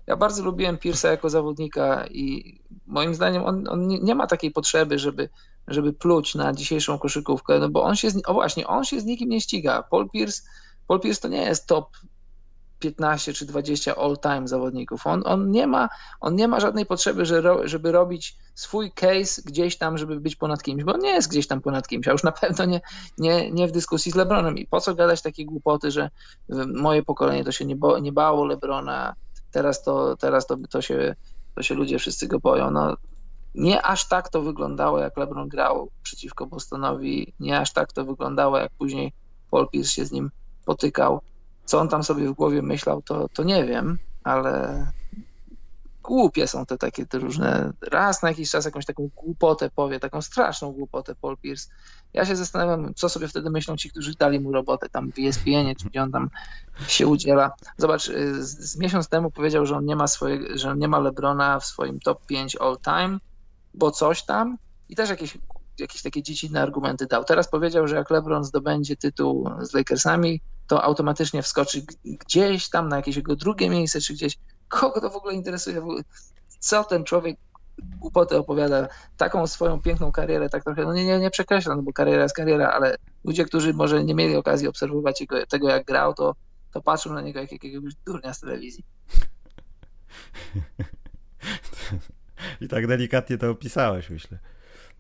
Ja bardzo lubiłem Pierce'a jako zawodnika i moim zdaniem on, on nie, nie, ma takiej potrzeby, żeby, żeby pluć na dzisiejszą koszykówkę, no bo on się, z, o właśnie, on się z nikim nie ściga. Paul Pierce, Paul Pierce to nie jest top 15 czy 20 all-time zawodników. On, on, nie ma, on nie ma żadnej potrzeby, żeby robić swój case gdzieś tam, żeby być ponad kimś, bo on nie jest gdzieś tam ponad kimś, a już na pewno nie, nie, nie w dyskusji z LeBronem. I po co gadać takie głupoty, że moje pokolenie to się nie, bo, nie bało LeBrona, teraz to, teraz to, to, się, to się ludzie wszyscy go boją. No, nie aż tak to wyglądało, jak LeBron grał przeciwko Bostonowi, nie aż tak to wyglądało, jak później Paul Pierce się z nim potykał. Co on tam sobie w głowie myślał, to, to nie wiem, ale głupie są te takie te różne, raz na jakiś czas jakąś taką głupotę powie, taką straszną głupotę Paul Pierce. Ja się zastanawiam, co sobie wtedy myślą ci, którzy dali mu robotę tam w ESPN, czy gdzie on tam się udziela. Zobacz, y, z, z miesiąc temu powiedział, że on nie ma swojego, że nie ma Lebrona w swoim top 5 all time, bo coś tam i też jakieś jakieś takie dziecinne argumenty dał. Teraz powiedział, że jak LeBron zdobędzie tytuł z Lakersami, to automatycznie wskoczy gdzieś tam na jakieś jego drugie miejsce, czy gdzieś. Kogo to w ogóle interesuje? Co ten człowiek głupoty opowiada, taką swoją piękną karierę, tak trochę, no nie, nie, nie przekreślam, bo kariera jest kariera, ale ludzie, którzy może nie mieli okazji obserwować jego, tego, jak grał, to, to patrzą na niego jak jakiegoś durnia z telewizji. I tak delikatnie to opisałeś, myślę.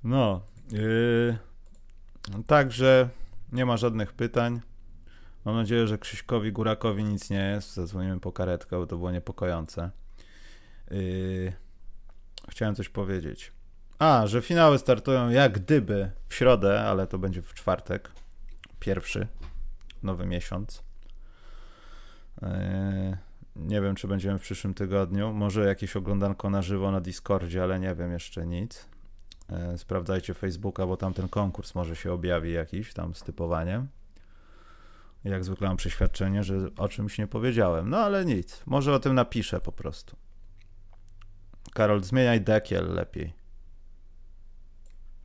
No, yy, także nie ma żadnych pytań. Mam nadzieję, że Krzyśkowi Górakowi nic nie jest. Zadzwonimy po karetkę, bo to było niepokojące. Yy, chciałem coś powiedzieć. A, że finały startują jak gdyby w środę, ale to będzie w czwartek. Pierwszy, nowy miesiąc. Yy, nie wiem, czy będziemy w przyszłym tygodniu. Może jakieś oglądanko na żywo na Discordzie, ale nie wiem jeszcze nic. Yy, sprawdzajcie Facebooka, bo tam ten konkurs może się objawi jakiś tam z typowaniem. Jak zwykle mam przeświadczenie, że o czymś nie powiedziałem. No ale nic. Może o tym napiszę po prostu. Karol, zmieniaj dekiel lepiej.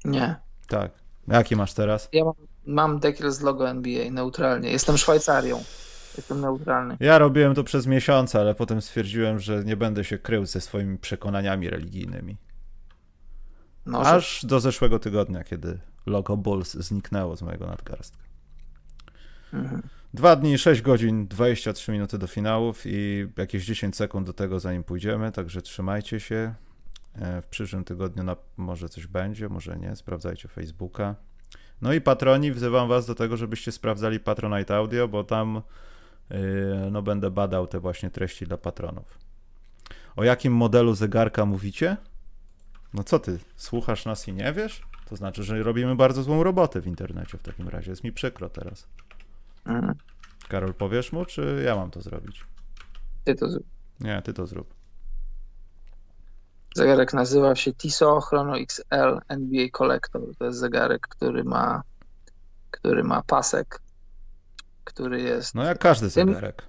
Nie. Tak. Jaki masz teraz? Ja mam, mam dekiel z logo NBA, neutralnie. Jestem Szwajcarią. Jestem neutralny. Ja robiłem to przez miesiące, ale potem stwierdziłem, że nie będę się krył ze swoimi przekonaniami religijnymi. No, że- Aż do zeszłego tygodnia, kiedy logo Bulls zniknęło z mojego nadgarstka. Dwa dni, 6 godzin, 23 minuty do finałów i jakieś 10 sekund do tego, zanim pójdziemy, także trzymajcie się. E, W przyszłym tygodniu na, może coś będzie, może nie. Sprawdzajcie Facebooka. No i patroni, wzywam was do tego, żebyście sprawdzali Patronite Audio, bo tam yy, no, będę badał te właśnie treści dla patronów. O jakim modelu zegarka mówicie? No co ty, słuchasz nas i nie wiesz? To znaczy, że robimy bardzo złą robotę w internecie w takim razie. Jest mi przykro teraz. Mhm. Karol, powiesz mu, czy ja mam to zrobić? Ty to zrób. Nie, ty to zrób. Zegarek nazywa się Tissot Chrono XL NBA Collector. To jest zegarek, który ma, który ma pasek, który jest. No jak każdy Tym- zegarek.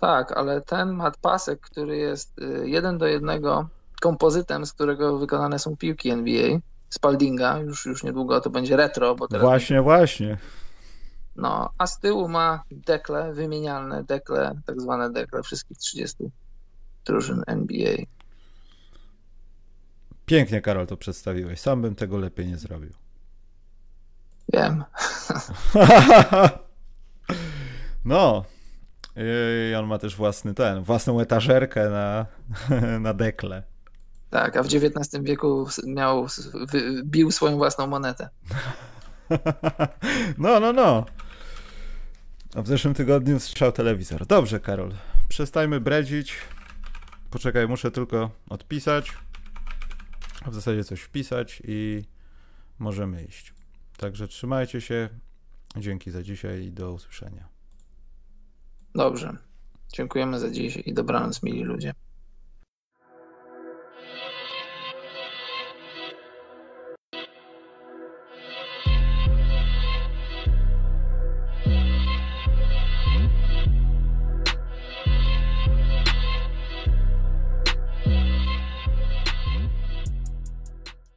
Tak, ale ten ma pasek, który jest y, jeden do jednego kompozytem, z którego wykonane są piłki NBA. Spaldinga, już, już niedługo to będzie retro, bo teraz. Właśnie, właśnie. No, a z tyłu ma dekle, wymienialne dekle, tak zwane dekle wszystkich 30 drużyn NBA. Pięknie, Karol, to przedstawiłeś. Sam bym tego lepiej nie zrobił. Wiem. No. I on ma też własny ten, własną etażerkę na, na dekle. Tak, a w XIX wieku miał, bił swoją własną monetę. No, no, no. A w zeszłym tygodniu strzał telewizor. Dobrze, Karol. Przestajmy bredzić. Poczekaj, muszę tylko odpisać. W zasadzie coś wpisać i możemy iść. Także trzymajcie się. Dzięki za dzisiaj i do usłyszenia. Dobrze. Dziękujemy za dziś i dobranoc, mili ludzie.